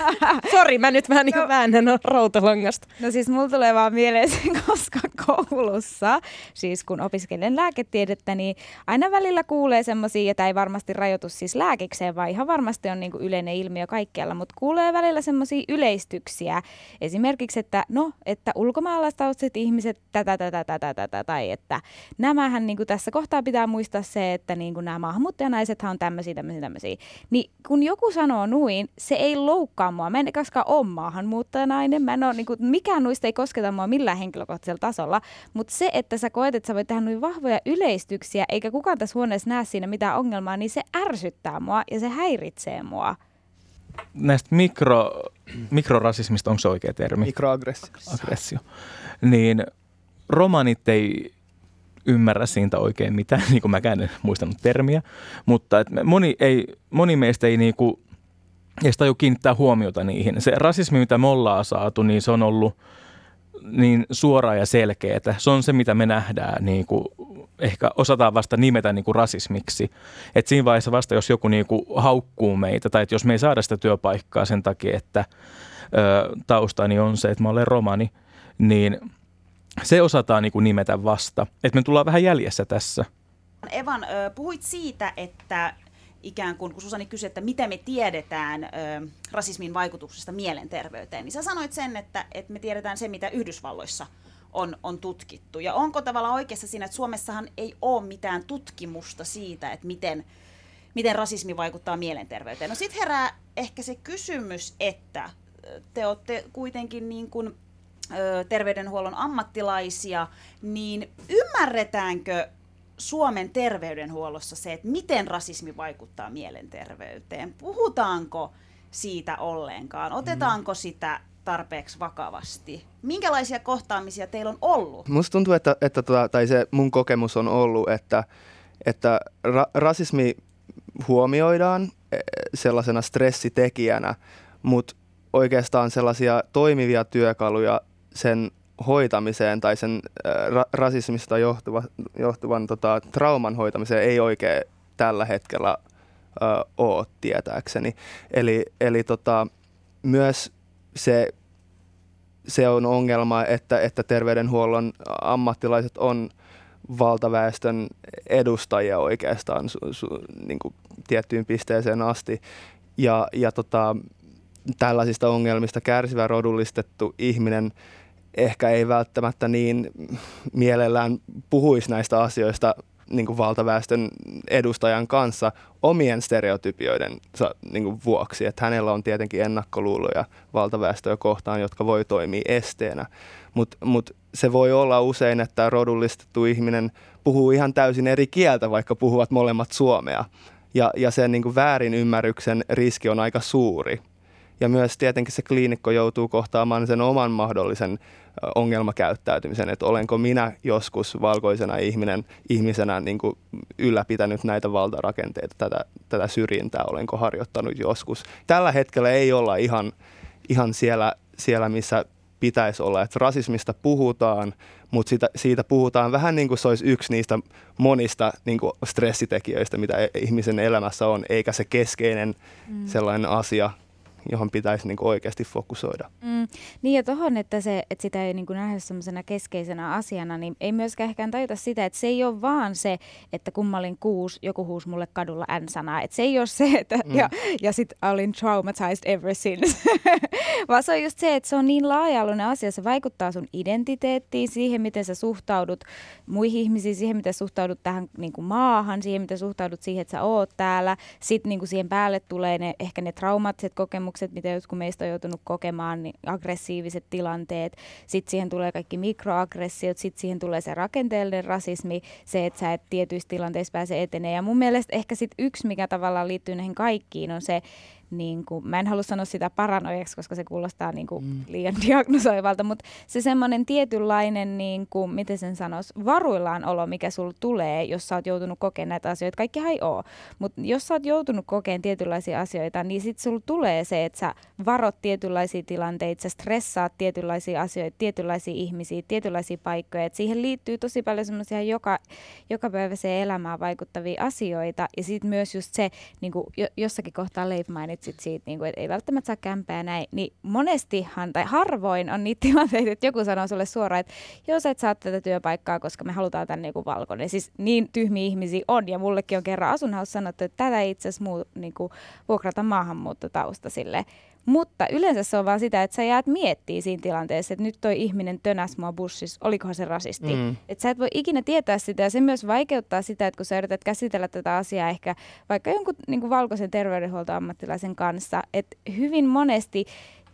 Sori, mä nyt vähän niin no, väännän rautalangasta. No siis mulla tulee vaan mieleen koska koulussa, siis kun opiskelen lääketiedettä, niin aina välillä kuulee semmoisia, ja tämä ei varmasti rajoitu siis lääkikseen, vaan ihan varmasti on niin kuin yleinen ilmiö kaikkialla, mutta kuulee välillä semmoisia yleistyksiä. Esimerkiksi, että no, että ulkomaalaistaustaiset ihmiset tätä, tätä, tätä, tätä, tai että nämähän niin kuin tässä kohtaa pitää muistaa se, että niin kuin nämä maahanmuuttajanaisethan on tämmöisiä, tämmöisiä, tämmöisiä. Niin kun kun joku sanoo nuin, se ei loukkaa mua. Mä en koskaan ole maahanmuuttajanainen. Mä en ole, niin kuin, mikään nuista ei kosketa mua millään henkilökohtaisella tasolla. Mutta se, että sä koet, että sä voit tehdä noin vahvoja yleistyksiä, eikä kukaan tässä huoneessa näe siinä mitään ongelmaa, niin se ärsyttää mua ja se häiritsee mua. Näistä mikro, mikrorasismista, onko se oikea termi? Mikroaggressio. Aggressio. Niin romanit ei ymmärrä siitä oikein mitään, niin kuin mäkään en muistanut termiä, mutta et moni, ei, moni meistä ei niin kuin, edes taju kiinnittää huomiota niihin. Se rasismi, mitä me ollaan saatu, niin se on ollut niin suoraa ja selkeää. Se on se, mitä me nähdään, niin kuin, ehkä osataan vasta nimetä niin kuin rasismiksi. Et siinä vaiheessa vasta, jos joku niin kuin haukkuu meitä, tai että jos me ei saada sitä työpaikkaa sen takia, että ö, taustani on se, että mä olen romani, niin – se osataan niin kuin nimetä vasta. Että me tullaan vähän jäljessä tässä. Evan, puhuit siitä, että ikään kuin, kun Susani kysyi, että miten me tiedetään ö, rasismin vaikutuksesta mielenterveyteen, niin sä sanoit sen, että, että me tiedetään se, mitä Yhdysvalloissa on, on tutkittu. Ja onko tavallaan oikeassa siinä, että Suomessahan ei ole mitään tutkimusta siitä, että miten, miten rasismi vaikuttaa mielenterveyteen. No sitten herää ehkä se kysymys, että te olette kuitenkin niin kuin terveydenhuollon ammattilaisia, niin ymmärretäänkö Suomen terveydenhuollossa se, että miten rasismi vaikuttaa mielenterveyteen? Puhutaanko siitä ollenkaan? Otetaanko sitä tarpeeksi vakavasti? Minkälaisia kohtaamisia teillä on ollut? Musta tuntuu, että, että tota, tai se mun kokemus on ollut, että, että ra- rasismi huomioidaan e, sellaisena stressitekijänä, mutta oikeastaan sellaisia toimivia työkaluja sen hoitamiseen tai sen ra- rasismista johtuva, johtuvan tota, trauman hoitamiseen ei oikein tällä hetkellä ö, ole tietääkseni. Eli, eli tota, myös se, se on ongelma, että, että terveydenhuollon ammattilaiset on valtaväestön edustajia oikeastaan su, su, niin kuin tiettyyn pisteeseen asti. Ja, ja tota, tällaisista ongelmista kärsivä rodullistettu ihminen ehkä ei välttämättä niin mielellään puhuisi näistä asioista niin kuin valtaväestön edustajan kanssa omien stereotypioiden niin kuin vuoksi. Että hänellä on tietenkin ennakkoluuloja valtaväestöä kohtaan, jotka voi toimia esteenä. Mutta mut se voi olla usein, että rodullistettu ihminen puhuu ihan täysin eri kieltä, vaikka puhuvat molemmat suomea. Ja, ja sen niin kuin väärin ymmärryksen riski on aika suuri. Ja myös tietenkin se kliinikko joutuu kohtaamaan sen oman mahdollisen ongelmakäyttäytymisen, että olenko minä joskus valkoisena ihminen, ihmisenä niin kuin ylläpitänyt näitä valtarakenteita, tätä, tätä syrjintää, olenko harjoittanut joskus. Tällä hetkellä ei olla ihan, ihan siellä, siellä, missä pitäisi olla, että rasismista puhutaan, mutta siitä, siitä puhutaan vähän niin kuin se olisi yksi niistä monista niin kuin stressitekijöistä, mitä e-, ihmisen elämässä on, eikä se keskeinen mm. sellainen asia, johon pitäisi niin oikeasti fokusoida. Mm, niin ja tuohon, että, se, että sitä ei niin nähdä semmoisena keskeisenä asiana, niin ei myöskään ehkä tajuta sitä, että se ei ole vaan se, että kun mä olin kuusi, joku huusi mulle kadulla N-sanaa. Että se ei ole se, että mm. ja, ja sit olin traumatized ever since. vaan se on just se, että se on niin laaja asia, se vaikuttaa sun identiteettiin, siihen miten sä suhtaudut muihin ihmisiin, siihen miten suhtaudut tähän niin kuin maahan, siihen miten suhtaudut siihen, että sä oot täällä. Sitten niin kuin siihen päälle tulee ne, ehkä ne traumaattiset kokemukset, kokemukset, mitä jotkut meistä on joutunut kokemaan, niin aggressiiviset tilanteet, sitten siihen tulee kaikki mikroaggressiot, sitten siihen tulee se rakenteellinen rasismi, se, että sä et tietyissä tilanteissa pääse etenee. Ja mun mielestä ehkä sitten yksi, mikä tavallaan liittyy näihin kaikkiin, on se, niin kuin, mä en halua sanoa sitä paranoiaksi, koska se kuulostaa niin kuin mm. liian diagnosoivalta, mutta se semmoinen tietynlainen, niin kuin, miten sen sanoisi, varuillaan olo, mikä sulla tulee, jos sä oot joutunut kokemaan näitä asioita. Kaikki ei ole, mutta jos sä oot joutunut kokemaan tietynlaisia asioita, niin sit sulla tulee se, että sä varot tietynlaisia tilanteita, sä stressaat tietynlaisia asioita, tietynlaisia ihmisiä, tietynlaisia paikkoja. Et siihen liittyy tosi paljon semmoisia joka, jokapäiväiseen elämään vaikuttavia asioita. Ja sitten myös just se, niin kuin jossakin kohtaa Leif mainit, nyt sit siitä, niin kuin, että ei välttämättä saa kämpää näin, niin monestihan tai harvoin on niitä tilanteita, että joku sanoo sulle suoraan, että jos et saa tätä työpaikkaa, koska me halutaan tänne joku valkoinen. Siis niin tyhmiä ihmisiä on, ja mullekin on kerran asunhaus sanottu, että tätä itse asiassa muu, niin kuin, vuokrata maahanmuuttotausta sille mutta yleensä se on vaan sitä, että sä jäät miettimään siinä tilanteessa, että nyt toi ihminen tönäs mua bussissa, olikohan se rasisti. Mm. Että sä et voi ikinä tietää sitä ja se myös vaikeuttaa sitä, että kun sä yrität käsitellä tätä asiaa ehkä vaikka jonkun niin kuin valkoisen terveydenhuoltoammattilaisen kanssa, että hyvin monesti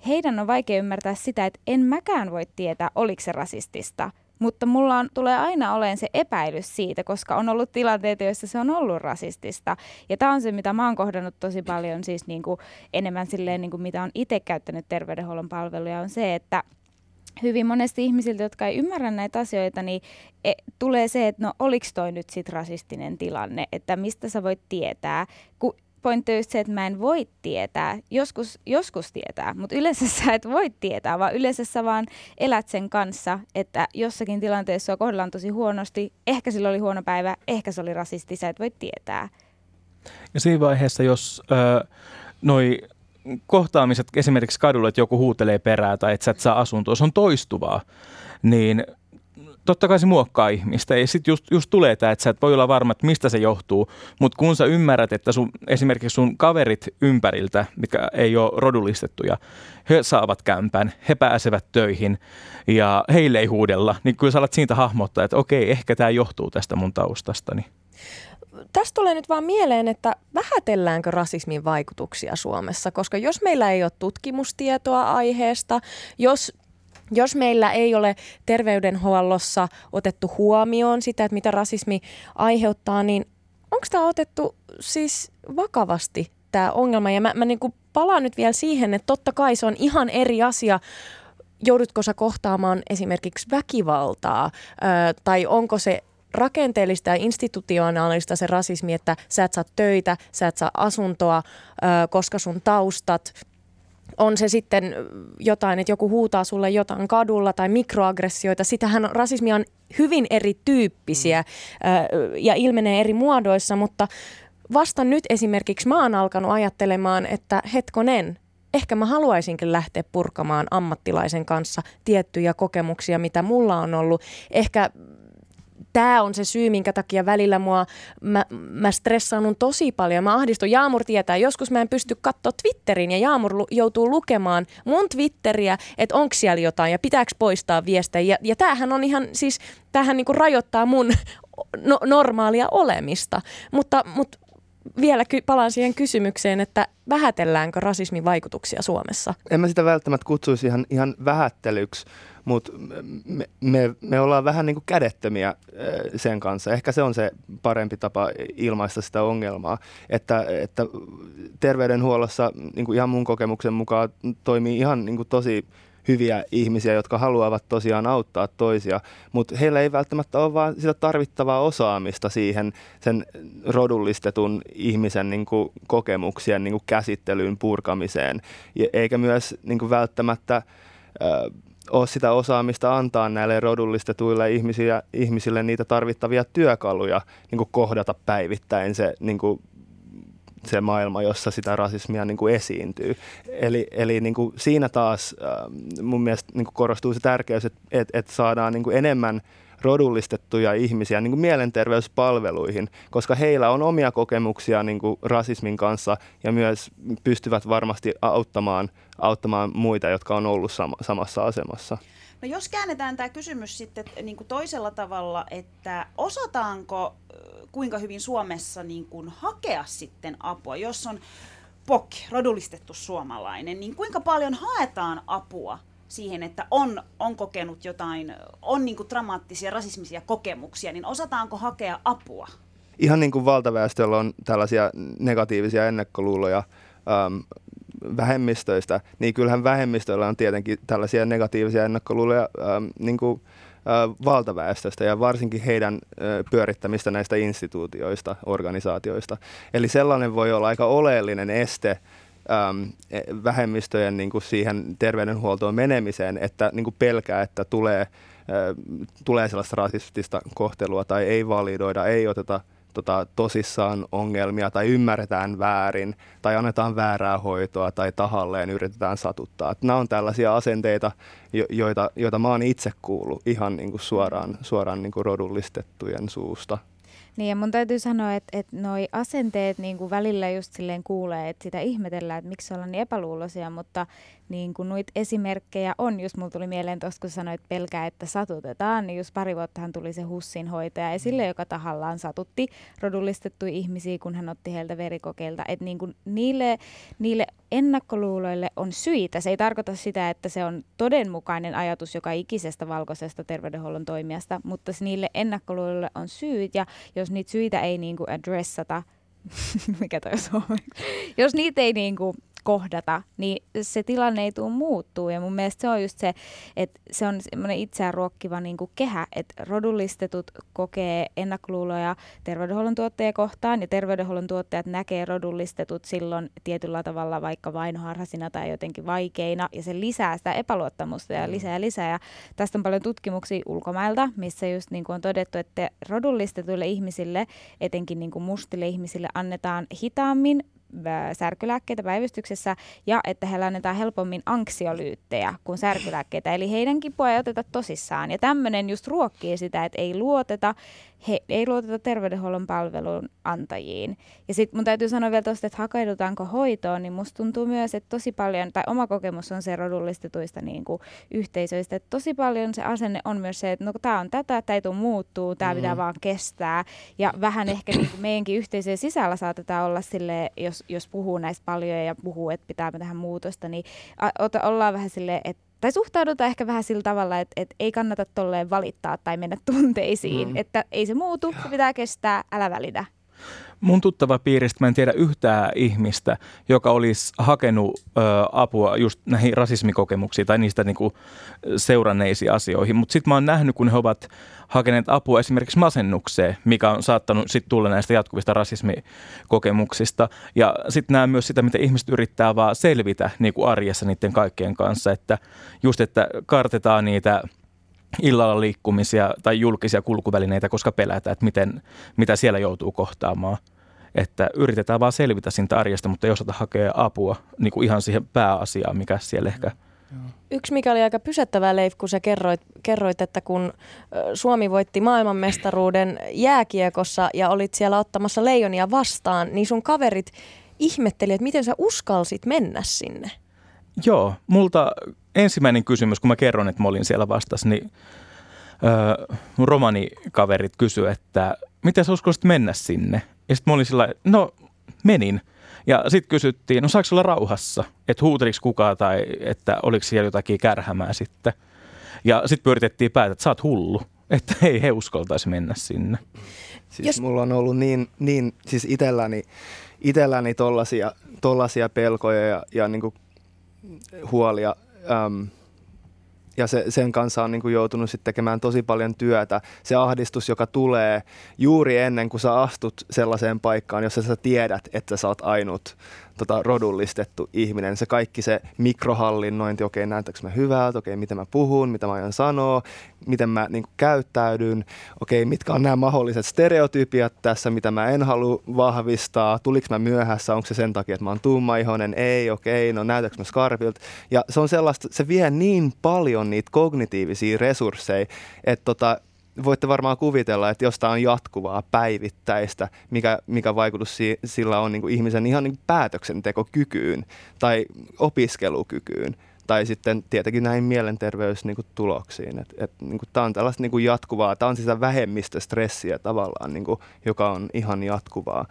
heidän on vaikea ymmärtää sitä, että en mäkään voi tietää, oliko se rasistista mutta mulla on, tulee aina olemaan se epäilys siitä, koska on ollut tilanteita, joissa se on ollut rasistista. Ja tämä on se, mitä mä oon kohdannut tosi paljon, siis niin kuin enemmän silleen, niin kuin mitä on itse käyttänyt terveydenhuollon palveluja, on se, että hyvin monesti ihmisiltä, jotka ei ymmärrä näitä asioita, niin e, tulee se, että no oliko toi nyt sit rasistinen tilanne, että mistä sä voit tietää, kun pointti on just se, että mä en voi tietää. Joskus, joskus tietää, mutta yleensä sä et voi tietää, vaan yleensä sä vaan elät sen kanssa, että jossakin tilanteessa sua kohdellaan tosi huonosti. Ehkä sillä oli huono päivä, ehkä se oli rasisti, sä et voi tietää. Ja siinä vaiheessa, jos äh, noi kohtaamiset esimerkiksi kadulla, että joku huutelee perää tai että sä et saa asuntoa, se on toistuvaa, niin totta kai se muokkaa ihmistä. Ja sitten just, just tulee tämä, että sä et voi olla varma, että mistä se johtuu. Mutta kun sä ymmärrät, että sun, esimerkiksi sun kaverit ympäriltä, mikä ei ole rodullistettuja, he saavat kämpän, he pääsevät töihin ja heille ei huudella, niin kyllä sä alat siitä hahmottaa, että okei, ehkä tämä johtuu tästä mun taustastani. Tästä tulee nyt vaan mieleen, että vähätelläänkö rasismin vaikutuksia Suomessa, koska jos meillä ei ole tutkimustietoa aiheesta, jos jos meillä ei ole terveydenhuollossa otettu huomioon sitä, että mitä rasismi aiheuttaa, niin onko tämä otettu siis vakavasti tämä ongelma? Ja mä, mä niin palaan nyt vielä siihen, että totta kai se on ihan eri asia, joudutko sä kohtaamaan esimerkiksi väkivaltaa, ö, tai onko se rakenteellista ja institutionaalista se rasismi, että sä et saa töitä, sä et saa asuntoa, ö, koska sun taustat on se sitten jotain, että joku huutaa sulle jotain kadulla tai mikroaggressioita. Sitähän rasismia on hyvin erityyppisiä mm. ja ilmenee eri muodoissa, mutta vasta nyt esimerkiksi mä oon alkanut ajattelemaan, että hetkonen, ehkä mä haluaisinkin lähteä purkamaan ammattilaisen kanssa tiettyjä kokemuksia, mitä mulla on ollut. Ehkä tämä on se syy, minkä takia välillä mua, mä, mä stressaannun tosi paljon. Mä ahdistun. Jaamur tietää, joskus mä en pysty katsoa Twitterin ja Jaamur lu, joutuu lukemaan mun Twitteriä, että onko siellä jotain ja pitääkö poistaa viestejä. Ja, ja tämähän on ihan, siis tämähän niinku rajoittaa mun no, normaalia olemista. Mutta, mutta vielä ky- palaan siihen kysymykseen, että vähätelläänkö rasismin vaikutuksia Suomessa? En mä sitä välttämättä kutsuisi ihan, ihan vähättelyksi, mutta me, me, me ollaan vähän niin kuin kädettömiä sen kanssa. Ehkä se on se parempi tapa ilmaista sitä ongelmaa, että, että terveydenhuollossa niin kuin ihan mun kokemuksen mukaan toimii ihan niin kuin tosi hyviä ihmisiä, jotka haluavat tosiaan auttaa toisia, mutta heillä ei välttämättä ole vaan sitä tarvittavaa osaamista siihen sen rodullistetun ihmisen niin kuin, kokemuksien niin kuin, käsittelyyn, purkamiseen, eikä myös niin kuin, välttämättä ole sitä osaamista antaa näille rodullistetuille ihmisille, ihmisille niitä tarvittavia työkaluja niin kohdata päivittäin se niin kuin se maailma, jossa sitä rasismia niin kuin esiintyy. Eli, eli niin kuin siinä taas äh, mun mielestä niin kuin korostuu se tärkeys, että, että, että saadaan niin kuin enemmän rodullistettuja ihmisiä niin kuin mielenterveyspalveluihin, koska heillä on omia kokemuksia niin kuin rasismin kanssa ja myös pystyvät varmasti auttamaan, auttamaan muita, jotka on ollut sama, samassa asemassa. No jos käännetään tämä kysymys sitten niin kuin toisella tavalla, että osataanko kuinka hyvin Suomessa niin kuin hakea sitten apua, jos on POK, rodullistettu suomalainen, niin kuinka paljon haetaan apua siihen, että on, on kokenut jotain, on niin kuin dramaattisia rasismisia kokemuksia, niin osataanko hakea apua? Ihan niin kuin valtaväestöllä on tällaisia negatiivisia ennakkoluuloja ähm, vähemmistöistä, niin kyllähän vähemmistöillä on tietenkin tällaisia negatiivisia ennakkoluuloja ähm, niin kuin, äh, valtaväestöstä ja varsinkin heidän äh, pyörittämistä näistä instituutioista, organisaatioista. Eli sellainen voi olla aika oleellinen este ähm, e, vähemmistöjen niin kuin siihen terveydenhuoltoon menemiseen, että niin kuin pelkää, että tulee, äh, tulee sellaista rasistista kohtelua tai ei validoida, ei oteta – tota, tosissaan ongelmia tai ymmärretään väärin tai annetaan väärää hoitoa tai tahalleen yritetään satuttaa. Et nämä on tällaisia asenteita, joita, joita mä oon itse kuullut ihan niin kuin suoraan, suoraan niin kuin rodullistettujen suusta. Niin ja mun täytyy sanoa, että, että noi asenteet niin kuin välillä just silleen kuulee, että sitä ihmetellään, että miksi ollaan niin epäluuloisia, mutta niin kuin noita esimerkkejä on, just mulla tuli mieleen tuossa, kun sanoit pelkää, että satutetaan, niin just pari vuottahan tuli se Hussin hoitaja esille, mm. joka tahallaan satutti rodullistettuja ihmisiä, kun hän otti heiltä verikokeilta. Että niin kuin niille, niille ennakkoluuloille on syitä. Se ei tarkoita sitä, että se on todenmukainen ajatus joka ikisestä valkoisesta terveydenhuollon toimijasta, mutta niille ennakkoluuloille on syyt, ja jos niitä syitä ei niin kuin addressata, mikä toi on Jos niitä ei niin kuin kohdata, niin se tilanne ei tule muuttuu. Ja mun mielestä se on just se, että se on semmoinen itseään ruokkiva niin kuin kehä, että rodullistetut kokee ennakkoluuloja terveydenhuollon tuottajia kohtaan, ja terveydenhuollon tuottajat näkee rodullistetut silloin tietyllä tavalla vaikka vainoharhasina tai jotenkin vaikeina, ja se lisää sitä epäluottamusta ja lisää ja lisää. Ja tästä on paljon tutkimuksia ulkomailta, missä just niin kuin on todettu, että rodullistetuille ihmisille, etenkin niin kuin mustille ihmisille, annetaan hitaammin särkylääkkeitä päivystyksessä ja että heillä annetaan helpommin anksiolyyttejä kuin särkylääkkeitä. Eli heidän kipua ei oteta tosissaan. Ja tämmöinen just ruokkii sitä, että ei luoteta he ei luoteta terveydenhuollon palvelun antajiin. Ja sitten mun täytyy sanoa vielä tuosta, että hakeudutaanko hoitoon, niin musta tuntuu myös, että tosi paljon, tai oma kokemus on se rodullistetuista niin kuin yhteisöistä, että tosi paljon se asenne on myös se, että no tämä on tätä, tämä ei tule muuttuu, tämä mm. pitää vaan kestää. Ja vähän ehkä niin kuin meidänkin yhteisöjen sisällä saatetaan olla sille, jos, jos puhuu näistä paljon ja puhuu, että pitää tähän muutosta, niin a, ollaan vähän silleen, että tai suhtaudutaan ehkä vähän sillä tavalla, että, että ei kannata tolleen valittaa tai mennä tunteisiin, mm. että ei se muutu, se pitää kestää, älä välitä. Mun tuttava piiristä mä en tiedä yhtään ihmistä, joka olisi hakenut ö, apua just näihin rasismikokemuksiin tai niistä niinku seuranneisiin asioihin. Mutta sitten mä oon nähnyt, kun he ovat hakeneet apua esimerkiksi masennukseen, mikä on saattanut sitten tulla näistä jatkuvista rasismikokemuksista. Ja sitten näen myös sitä, miten ihmiset yrittää vaan selvitä niinku arjessa niiden kaikkien kanssa, että just, että kartetaan niitä – illalla liikkumisia tai julkisia kulkuvälineitä, koska pelätään, että miten, mitä siellä joutuu kohtaamaan. että yritetään vaan selvitä siitä arjesta, mutta ei osata hakea apua niin kuin ihan siihen pääasiaan, mikä siellä ehkä Yksi, mikä oli aika pysättävää, Leif, kun sä kerroit, kerroit, että kun Suomi voitti maailmanmestaruuden jääkiekossa ja olit siellä ottamassa leijonia vastaan, niin sun kaverit ihmetteli, että miten sä uskalsit mennä sinne. Joo, multa ensimmäinen kysymys, kun mä kerron, että mä olin siellä vastas, niin öö, mun romanikaverit kysyi, että miten sä uskallisit mennä sinne? Ja sitten mä olin sillä no menin. Ja sitten kysyttiin, no saako olla rauhassa, että huuteliko kukaan tai että oliko siellä jotakin kärhämää sitten. Ja sitten pyöritettiin päätä, että sä oot hullu, että ei he uskaltaisi mennä sinne. Siis Jos... mulla on ollut niin, niin siis itselläni, itselläni tollasia, tollasia pelkoja ja, ja niin huolia. Äm, ja se, sen kanssa on niin kuin joutunut sitten tekemään tosi paljon työtä. Se ahdistus, joka tulee juuri ennen kuin sä astut sellaiseen paikkaan, jossa sä tiedät, että sä oot ainut tota, rodullistettu ihminen. Se kaikki se mikrohallinnointi, okei okay, näytäkö mä hyvältä, okei okay, miten mä puhun, mitä mä aion sanoa, miten mä niin kuin, käyttäydyn, okei okay, mitkä on nämä mahdolliset stereotypiat tässä, mitä mä en halua vahvistaa, tuliko mä myöhässä, onko se sen takia, että mä oon tummaihoinen, ei, okei, okay, no näytäkö mä skarpilta. Ja se on sellaista, se vie niin paljon niitä kognitiivisia resursseja, että tota, voitte varmaan kuvitella, että jos tämä on jatkuvaa, päivittäistä, mikä, mikä vaikutus si, sillä on niin kuin ihmisen ihan niin päätöksentekokykyyn tai opiskelukykyyn tai sitten tietenkin näihin mielenterveystuloksiin. Niin et, et, niin kuin, tämä on tällaista niin kuin jatkuvaa, tämä on sitä vähemmistöstressiä tavallaan, niin kuin, joka on ihan jatkuvaa.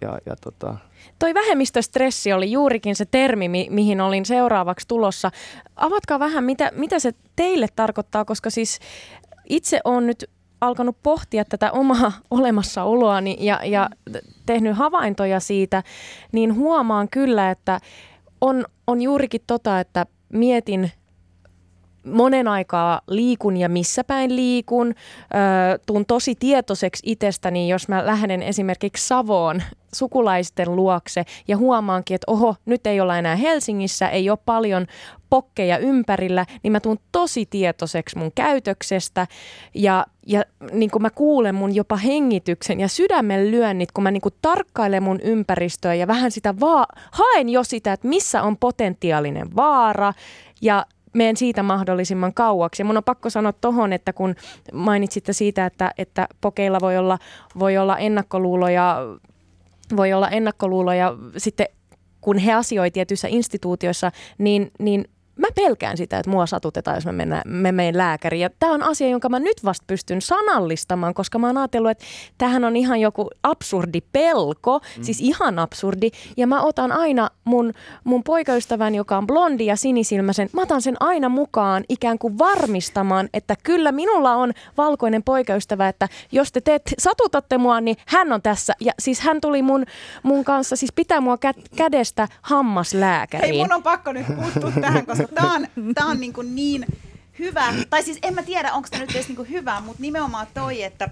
Ja, ja tota. Toi vähemmistöstressi oli juurikin se termi, mi- mihin olin seuraavaksi tulossa. Avatkaa vähän, mitä, mitä se teille tarkoittaa, koska siis itse olen nyt alkanut pohtia tätä omaa olemassaoloani ja, ja tehnyt havaintoja siitä, niin huomaan kyllä, että on, on juurikin tota, että mietin monen aikaa liikun ja missä päin liikun. Öö, tuun tosi tietoiseksi itsestäni, jos mä lähden esimerkiksi Savoon sukulaisten luokse ja huomaankin, että oho, nyt ei olla enää Helsingissä, ei ole paljon pokkeja ympärillä, niin mä tuun tosi tietoiseksi mun käytöksestä ja, ja niin kuin mä kuulen mun jopa hengityksen ja sydämen lyönnit, kun mä niin kuin tarkkailen mun ympäristöä ja vähän sitä vaan haen jo sitä, että missä on potentiaalinen vaara ja menen siitä mahdollisimman kauaksi. Ja mun on pakko sanoa tohon, että kun mainitsitte siitä, että, että pokeilla voi olla, voi olla ennakkoluuloja, voi olla ennakkoluuloja sitten kun he asioivat tietyissä instituutioissa, niin, niin mä pelkään sitä, että mua satutetaan, jos mä menen, mä menen lääkäriin. Ja tämä on asia, jonka mä nyt vasta pystyn sanallistamaan, koska mä oon ajatellut, että tämähän on ihan joku absurdi pelko, mm. siis ihan absurdi. Ja mä otan aina mun, mun poikaystävän, joka on blondi ja sinisilmäisen, mä otan sen aina mukaan ikään kuin varmistamaan, että kyllä minulla on valkoinen poikaystävä, että jos te teet, satutatte mua, niin hän on tässä. Ja siis hän tuli mun, mun kanssa, siis pitää mua kä- kädestä hammaslääkäriin. Hei, mun on pakko nyt puuttua tähän, koska tämä on, tää on niin, kuin niin hyvä, tai siis en mä tiedä, onko tämä nyt edes niin kuin hyvä, mutta nimenomaan toi, että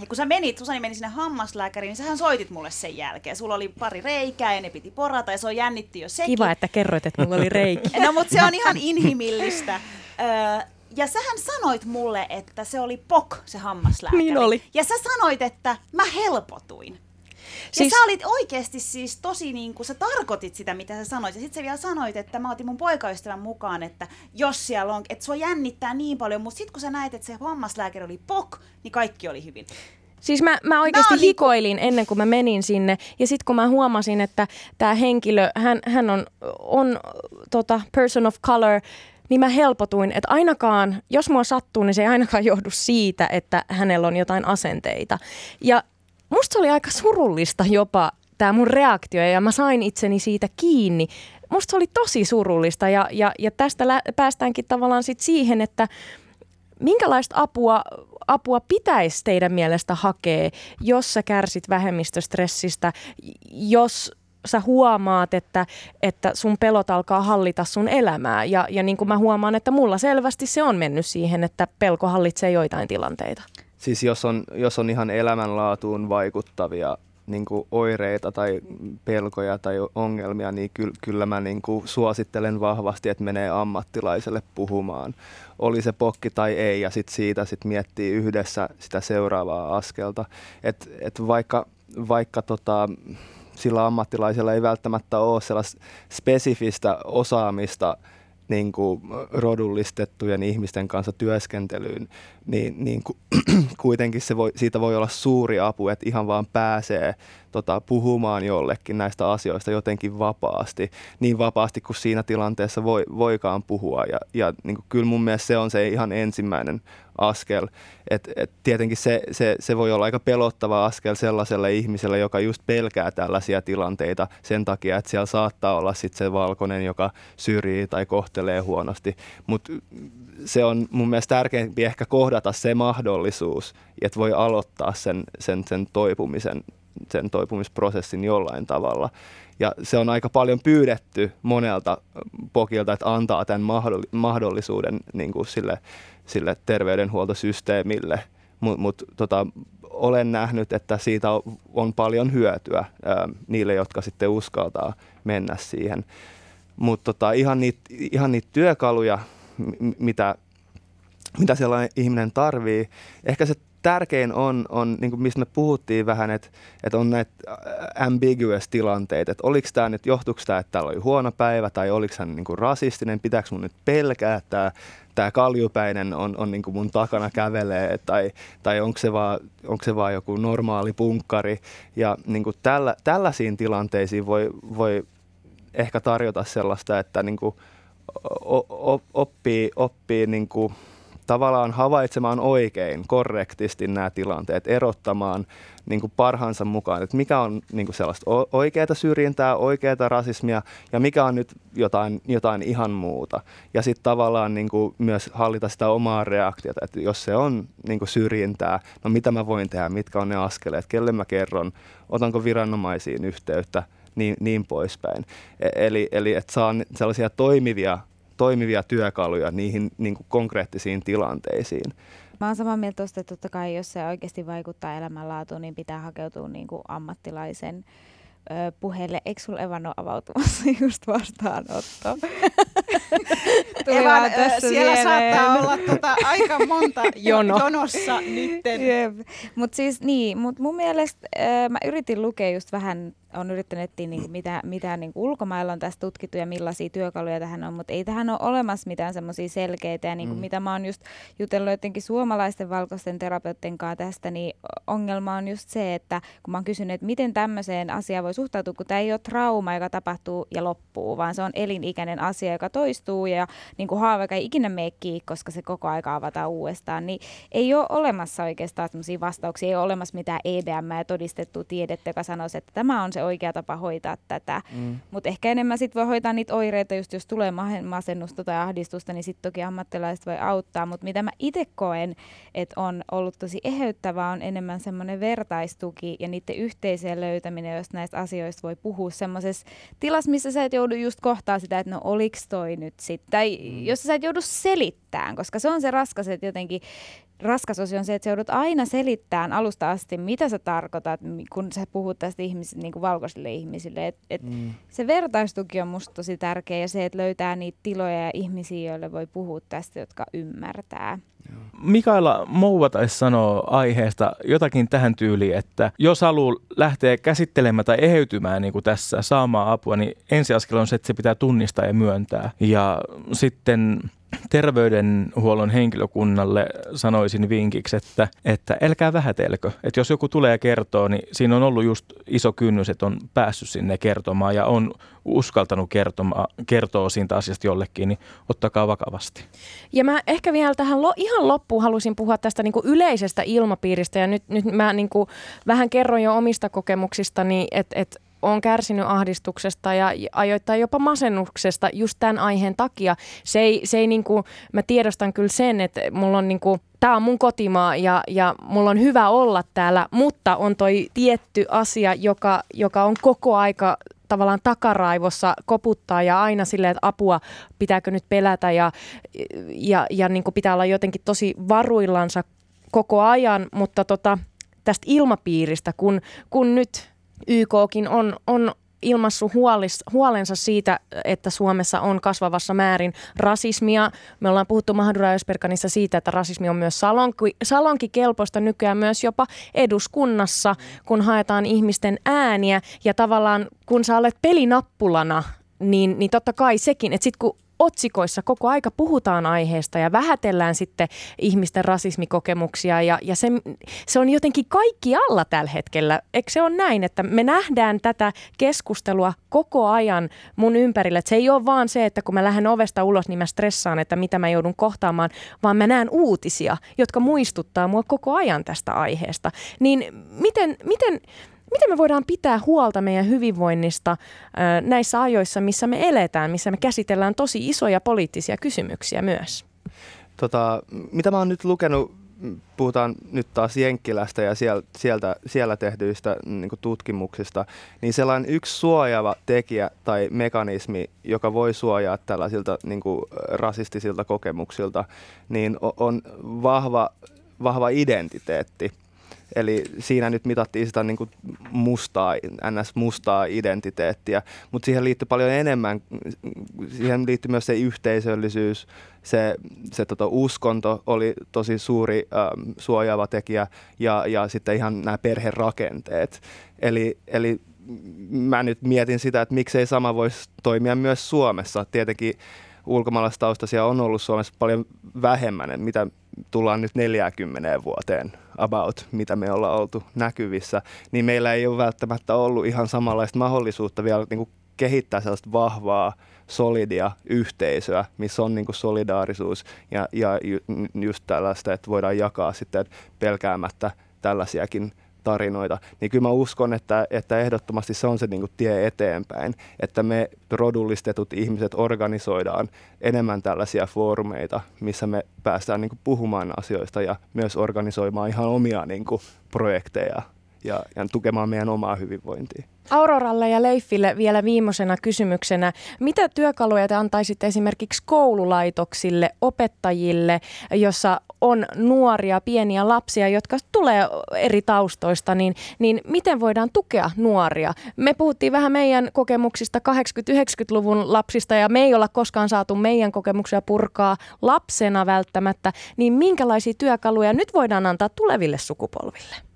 ja kun sä menit, Susani meni sinne hammaslääkäriin, niin sähän soitit mulle sen jälkeen. Sulla oli pari reikää ja ne piti porata ja se on jännitti jo sekin. Kiva, että kerroit, että mulla oli reikä. No mutta se on ihan inhimillistä. Öö, ja sähän sanoit mulle, että se oli POK, se hammaslääkäri. Niin oli. Ja sä sanoit, että mä helpotuin. Siis... Ja sä olit oikeasti siis tosi niin kuin, sä tarkoitit sitä, mitä sä sanoit. Ja sitten sä vielä sanoit, että mä otin mun poikaystävän mukaan, että jos siellä on, että sua jännittää niin paljon, mutta sitten kun sä näet, että se hammaslääkäri oli pok, niin kaikki oli hyvin. Siis mä, mä oikeasti niinku- hikoilin ennen kuin mä menin sinne. Ja sitten kun mä huomasin, että tämä henkilö, hän, hän on, on tota, person of color, niin mä helpotuin, että ainakaan, jos mua sattuu, niin se ei ainakaan johdu siitä, että hänellä on jotain asenteita. Ja musta oli aika surullista jopa tämä mun reaktio ja mä sain itseni siitä kiinni. Musta se oli tosi surullista ja, ja, ja tästä lä- päästäänkin tavallaan sit siihen, että minkälaista apua, apua pitäisi teidän mielestä hakea, jos sä kärsit vähemmistöstressistä, jos sä huomaat, että, että sun pelot alkaa hallita sun elämää. Ja, ja niin kuin mä huomaan, että mulla selvästi se on mennyt siihen, että pelko hallitsee joitain tilanteita. Siis jos on, jos on ihan elämänlaatuun vaikuttavia niin kuin oireita tai pelkoja tai ongelmia, niin ky- kyllä mä niin kuin suosittelen vahvasti, että menee ammattilaiselle puhumaan. Oli se pokki tai ei, ja sitten siitä sit miettii yhdessä sitä seuraavaa askelta. Et, et vaikka vaikka tota, sillä ammattilaisella ei välttämättä ole sellaista spesifistä osaamista niin kuin rodullistettujen ihmisten kanssa työskentelyyn, niin, niin ku, kuitenkin se voi, siitä voi olla suuri apu, että ihan vaan pääsee tota, puhumaan jollekin näistä asioista jotenkin vapaasti, niin vapaasti kuin siinä tilanteessa voi, voikaan puhua. Ja, ja niin kuin, kyllä mun mielestä se on se ihan ensimmäinen askel. Et, et tietenkin se, se, se voi olla aika pelottava askel sellaiselle ihmiselle, joka just pelkää tällaisia tilanteita sen takia, että siellä saattaa olla sit se valkoinen, joka syrjii tai kohtelee huonosti. Mutta se on mun mielestä tärkeämpi ehkä kohdata se mahdollisuus, että voi aloittaa sen, sen, sen toipumisen sen toipumisprosessin jollain tavalla. Ja se on aika paljon pyydetty monelta pokilta, että antaa tämän mahdollisuuden niin kuin sille, sille terveydenhuoltosysteemille. Mutta mut, tota, olen nähnyt, että siitä on paljon hyötyä ää, niille, jotka sitten uskaltaa mennä siihen. Mutta tota, ihan, niitä, ihan niitä työkaluja, mitä, mitä sellainen ihminen tarvii, ehkä se tärkein on, on niin kuin mistä me puhuttiin vähän, että, että on näitä ambiguous tilanteita, että oliko tämä nyt, johtuuko tämä, että täällä oli huono päivä tai oliko hän niin rasistinen, pitääkö mun nyt pelkää, että tämä, tämä kaljupäinen on, on niin kuin mun takana kävelee tai, tai onko, se vaan, onko se vaan joku normaali punkkari. Ja niin kuin tällä, tällaisiin tilanteisiin voi, voi ehkä tarjota sellaista, että niin kuin oppii, oppii niin kuin tavallaan havaitsemaan oikein, korrektisti nämä tilanteet, erottamaan niin kuin parhaansa mukaan, että mikä on niin kuin sellaista oikeaa syrjintää, oikeaa rasismia ja mikä on nyt jotain, jotain ihan muuta. Ja sitten tavallaan niin kuin myös hallita sitä omaa reaktiota, että jos se on niin kuin syrjintää, no mitä mä voin tehdä, mitkä on ne askeleet, kelle mä kerron, otanko viranomaisiin yhteyttä, niin, niin poispäin. E-, eli, eli että saa sellaisia toimivia toimivia työkaluja niihin niin kuin konkreettisiin tilanteisiin. Mä oon samaa mieltä tuosta, että totta kai jos se oikeasti vaikuttaa elämänlaatuun, niin pitää hakeutua niin kuin ammattilaisen ö, puheelle. Eikö sulla Evan ole avautumassa just vastaanotto? Evan, siellä mieleen. saattaa olla tota aika monta Jono. jonossa nytten. Mutta siis niin, mut mun mielestä mä yritin lukea just vähän on yrittänyt etsiä, niin mitä, mitä niin ulkomailla on tästä tutkittu ja millaisia työkaluja tähän on, mutta ei tähän ole olemassa mitään semmoisia selkeitä. Ja niin kuin mm. mitä mä oon just jutellut jotenkin suomalaisten valkoisten terapeuttien kanssa tästä, niin ongelma on just se, että kun mä oon kysynyt, että miten tämmöiseen asiaan voi suhtautua, kun tämä ei ole trauma, joka tapahtuu ja loppuu, vaan se on elinikäinen asia, joka toistuu ja niin kuin haava, joka ei ikinä mene kiinni, koska se koko aika avataan uudestaan, niin ei ole olemassa oikeastaan semmoisia vastauksia, ei ole olemassa mitään EDM ja todistettua tiedettä, joka sanoisi, että tämä on se oikea tapa hoitaa tätä. Mm. Mutta ehkä enemmän sit voi hoitaa niitä oireita, just jos tulee masennusta tai ahdistusta, niin sitten toki ammattilaiset voi auttaa. Mutta mitä mä itse koen, että on ollut tosi eheyttävää, on enemmän semmoinen vertaistuki ja niiden yhteiseen löytäminen, jos näistä asioista voi puhua semmoisessa tilassa, missä sä et joudu just kohtaa sitä, että no oliks toi nyt sitten. Tai mm. jos sä et joudu selittämään, koska se on se raskas, että jotenkin raskas osio on se, että sä joudut aina selittämään alusta asti, mitä sä tarkoitat, kun sä puhut tästä ihmisille, niin kuin valkoisille ihmisille. Et, et mm. Se vertaistuki on musta tosi tärkeä ja se, että löytää niitä tiloja ja ihmisiä, joille voi puhua tästä, jotka ymmärtää. Mikaela Mouvatais sanoo aiheesta jotakin tähän tyyliin, että jos haluaa lähteä käsittelemään tai eheytymään niin kuin tässä saamaan apua, niin ensiaskel on se, että se pitää tunnistaa ja myöntää. Ja sitten terveydenhuollon henkilökunnalle sanoisin vinkiksi, että, että älkää vähätelkö. Että jos joku tulee ja kertoo, niin siinä on ollut just iso kynnys, että on päässyt sinne kertomaan ja on uskaltanut kertoma, kertoa siitä asiasta jollekin, niin ottakaa vakavasti. Ja mä ehkä vielä tähän lo, ihan loppuun halusin puhua tästä niin kuin yleisestä ilmapiiristä ja nyt, nyt mä niin vähän kerroin jo omista kokemuksistani, että, että on kärsinyt ahdistuksesta ja ajoittain jopa masennuksesta just tämän aiheen takia. Se ei, se ei niin kuin, mä tiedostan kyllä sen, että mulla on niin kuin, tämä on mun kotimaa ja, ja mulla on hyvä olla täällä, mutta on toi tietty asia, joka, joka on koko aika tavallaan takaraivossa koputtaa ja aina silleen, että apua pitääkö nyt pelätä ja, ja, ja niin kuin pitää olla jotenkin tosi varuillansa koko ajan, mutta tota, tästä ilmapiiristä, kun, kun nyt YKkin on, on ilmassut huolis, huolensa siitä, että Suomessa on kasvavassa määrin rasismia. Me ollaan puhuttu Mahdura Ösperkanissa siitä, että rasismi on myös salonki, salonkikelpoista nykyään myös jopa eduskunnassa, kun haetaan ihmisten ääniä. Ja tavallaan kun sä olet pelinappulana, niin, niin totta kai sekin, että sitten kun otsikoissa koko aika puhutaan aiheesta ja vähätellään sitten ihmisten rasismikokemuksia ja, ja se, se on jotenkin kaikki alla tällä hetkellä. Eikö se ole näin, että me nähdään tätä keskustelua koko ajan mun ympärillä. Että se ei ole vaan se, että kun mä lähden ovesta ulos, niin mä stressaan, että mitä mä joudun kohtaamaan, vaan mä näen uutisia, jotka muistuttaa mua koko ajan tästä aiheesta. Niin miten, miten miten me voidaan pitää huolta meidän hyvinvoinnista näissä ajoissa, missä me eletään, missä me käsitellään tosi isoja poliittisia kysymyksiä myös? Tota, mitä mä oon nyt lukenut, puhutaan nyt taas Jenkkilästä ja sieltä, sieltä, siellä tehdyistä niin tutkimuksista, niin sellainen yksi suojaava tekijä tai mekanismi, joka voi suojaa tällaisilta niin kuin rasistisilta kokemuksilta, niin on vahva, vahva identiteetti. Eli siinä nyt mitattiin sitä niin kuin mustaa, ns-mustaa identiteettiä, mutta siihen liittyy paljon enemmän, siihen liittyy myös se yhteisöllisyys, se, se tota, uskonto oli tosi suuri ähm, suojaava tekijä ja, ja sitten ihan nämä perherakenteet. Eli, eli mä nyt mietin sitä, että miksei sama voisi toimia myös Suomessa. Tietenkin ulkomaalaistaustaisia on ollut Suomessa paljon vähemmän, mitä tullaan nyt 40 vuoteen about, mitä me ollaan oltu näkyvissä, niin meillä ei ole välttämättä ollut ihan samanlaista mahdollisuutta vielä niin kuin kehittää sellaista vahvaa, solidia yhteisöä, missä on niin kuin solidaarisuus ja, ja just tällaista, että voidaan jakaa sitten pelkäämättä tällaisiakin tarinoita, niin kyllä mä uskon, että, että ehdottomasti se on se niin kuin tie eteenpäin, että me rodullistetut ihmiset organisoidaan enemmän tällaisia foorumeita, missä me päästään niin kuin puhumaan asioista ja myös organisoimaan ihan omia niin kuin projekteja ja, ja tukemaan meidän omaa hyvinvointia. Auroralle ja Leifille vielä viimeisenä kysymyksenä. Mitä työkaluja te antaisitte esimerkiksi koululaitoksille, opettajille, jossa on nuoria, pieniä lapsia, jotka tulee eri taustoista, niin, niin miten voidaan tukea nuoria? Me puhuttiin vähän meidän kokemuksista 80-90-luvun lapsista ja me ei olla koskaan saatu meidän kokemuksia purkaa lapsena välttämättä, niin minkälaisia työkaluja nyt voidaan antaa tuleville sukupolville?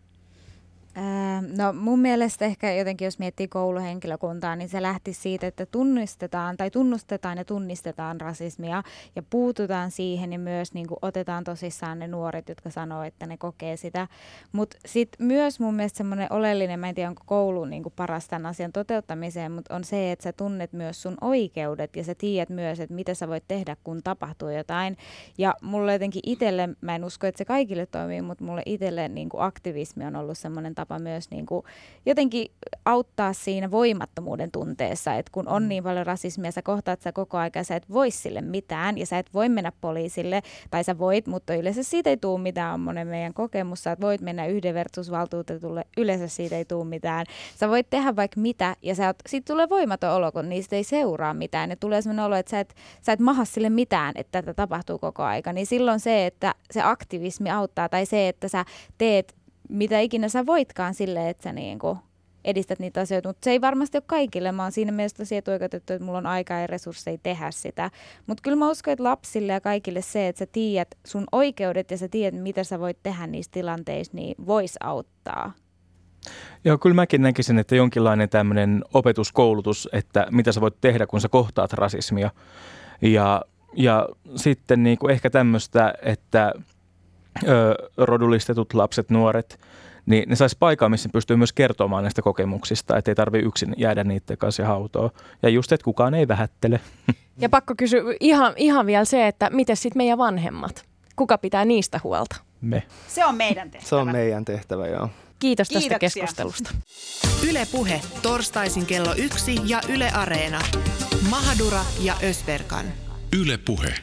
No mun mielestä ehkä jotenkin, jos miettii kouluhenkilökuntaa, niin se lähti siitä, että tunnistetaan tai tunnustetaan ja tunnistetaan rasismia ja puututaan siihen ja myös niin kuin otetaan tosissaan ne nuoret, jotka sanoo, että ne kokee sitä. Mutta sitten myös mun mielestä semmoinen oleellinen, mä en tiedä onko koulu niin kuin paras tämän asian toteuttamiseen, mutta on se, että sä tunnet myös sun oikeudet ja sä tiedät myös, että mitä sä voit tehdä, kun tapahtuu jotain. Ja mulle jotenkin itselle, mä en usko, että se kaikille toimii, mutta mulle itselle niin kuin aktivismi on ollut semmoinen tapa tapa myös niin kuin jotenkin auttaa siinä voimattomuuden tunteessa, että kun on mm. niin paljon rasismia, sä kohtaat sä koko ajan, sä et voi sille mitään ja sä et voi mennä poliisille, tai sä voit, mutta yleensä siitä ei tule mitään, on monen meidän kokemus, sä voit mennä yhdenvertaisuusvaltuutetulle, yleensä siitä ei tule mitään. Sä voit tehdä vaikka mitä, ja sä oot, siitä tulee voimaton olo, kun niistä ei seuraa mitään, ja tulee sellainen olo, että sä et, sä et maha sille mitään, että tätä tapahtuu koko aika, niin silloin se, että se aktivismi auttaa, tai se, että sä teet mitä ikinä sä voitkaan sille, että sä niin kuin edistät niitä asioita, mutta se ei varmasti ole kaikille. Mä oon siinä mielessä tosi etuoikeutettu, että mulla on aikaa ja resursseja tehdä sitä. Mutta kyllä mä uskon, että lapsille ja kaikille se, että sä tiedät sun oikeudet ja sä tiedät, mitä sä voit tehdä niissä tilanteissa, niin vois auttaa. Joo, kyllä mäkin näkisin, että jonkinlainen tämmöinen opetuskoulutus, että mitä sä voit tehdä, kun sä kohtaat rasismia. Ja, ja sitten niin kuin ehkä tämmöistä, että – ö, rodullistetut lapset, nuoret, niin ne saisi paikan, missä pystyy myös kertomaan näistä kokemuksista, että ei tarvitse yksin jäädä niiden kanssa hautoon. Ja just, että kukaan ei vähättele. Ja pakko kysyä ihan, ihan vielä se, että miten sitten meidän vanhemmat? Kuka pitää niistä huolta? Me. Se on meidän tehtävä. Se on meidän tehtävä, joo. Kiitos tästä Kiitoksia. keskustelusta. Yle Puhe, torstaisin kello yksi ja Yle Areena. Mahadura ja Ösberkan. Yle Puhe.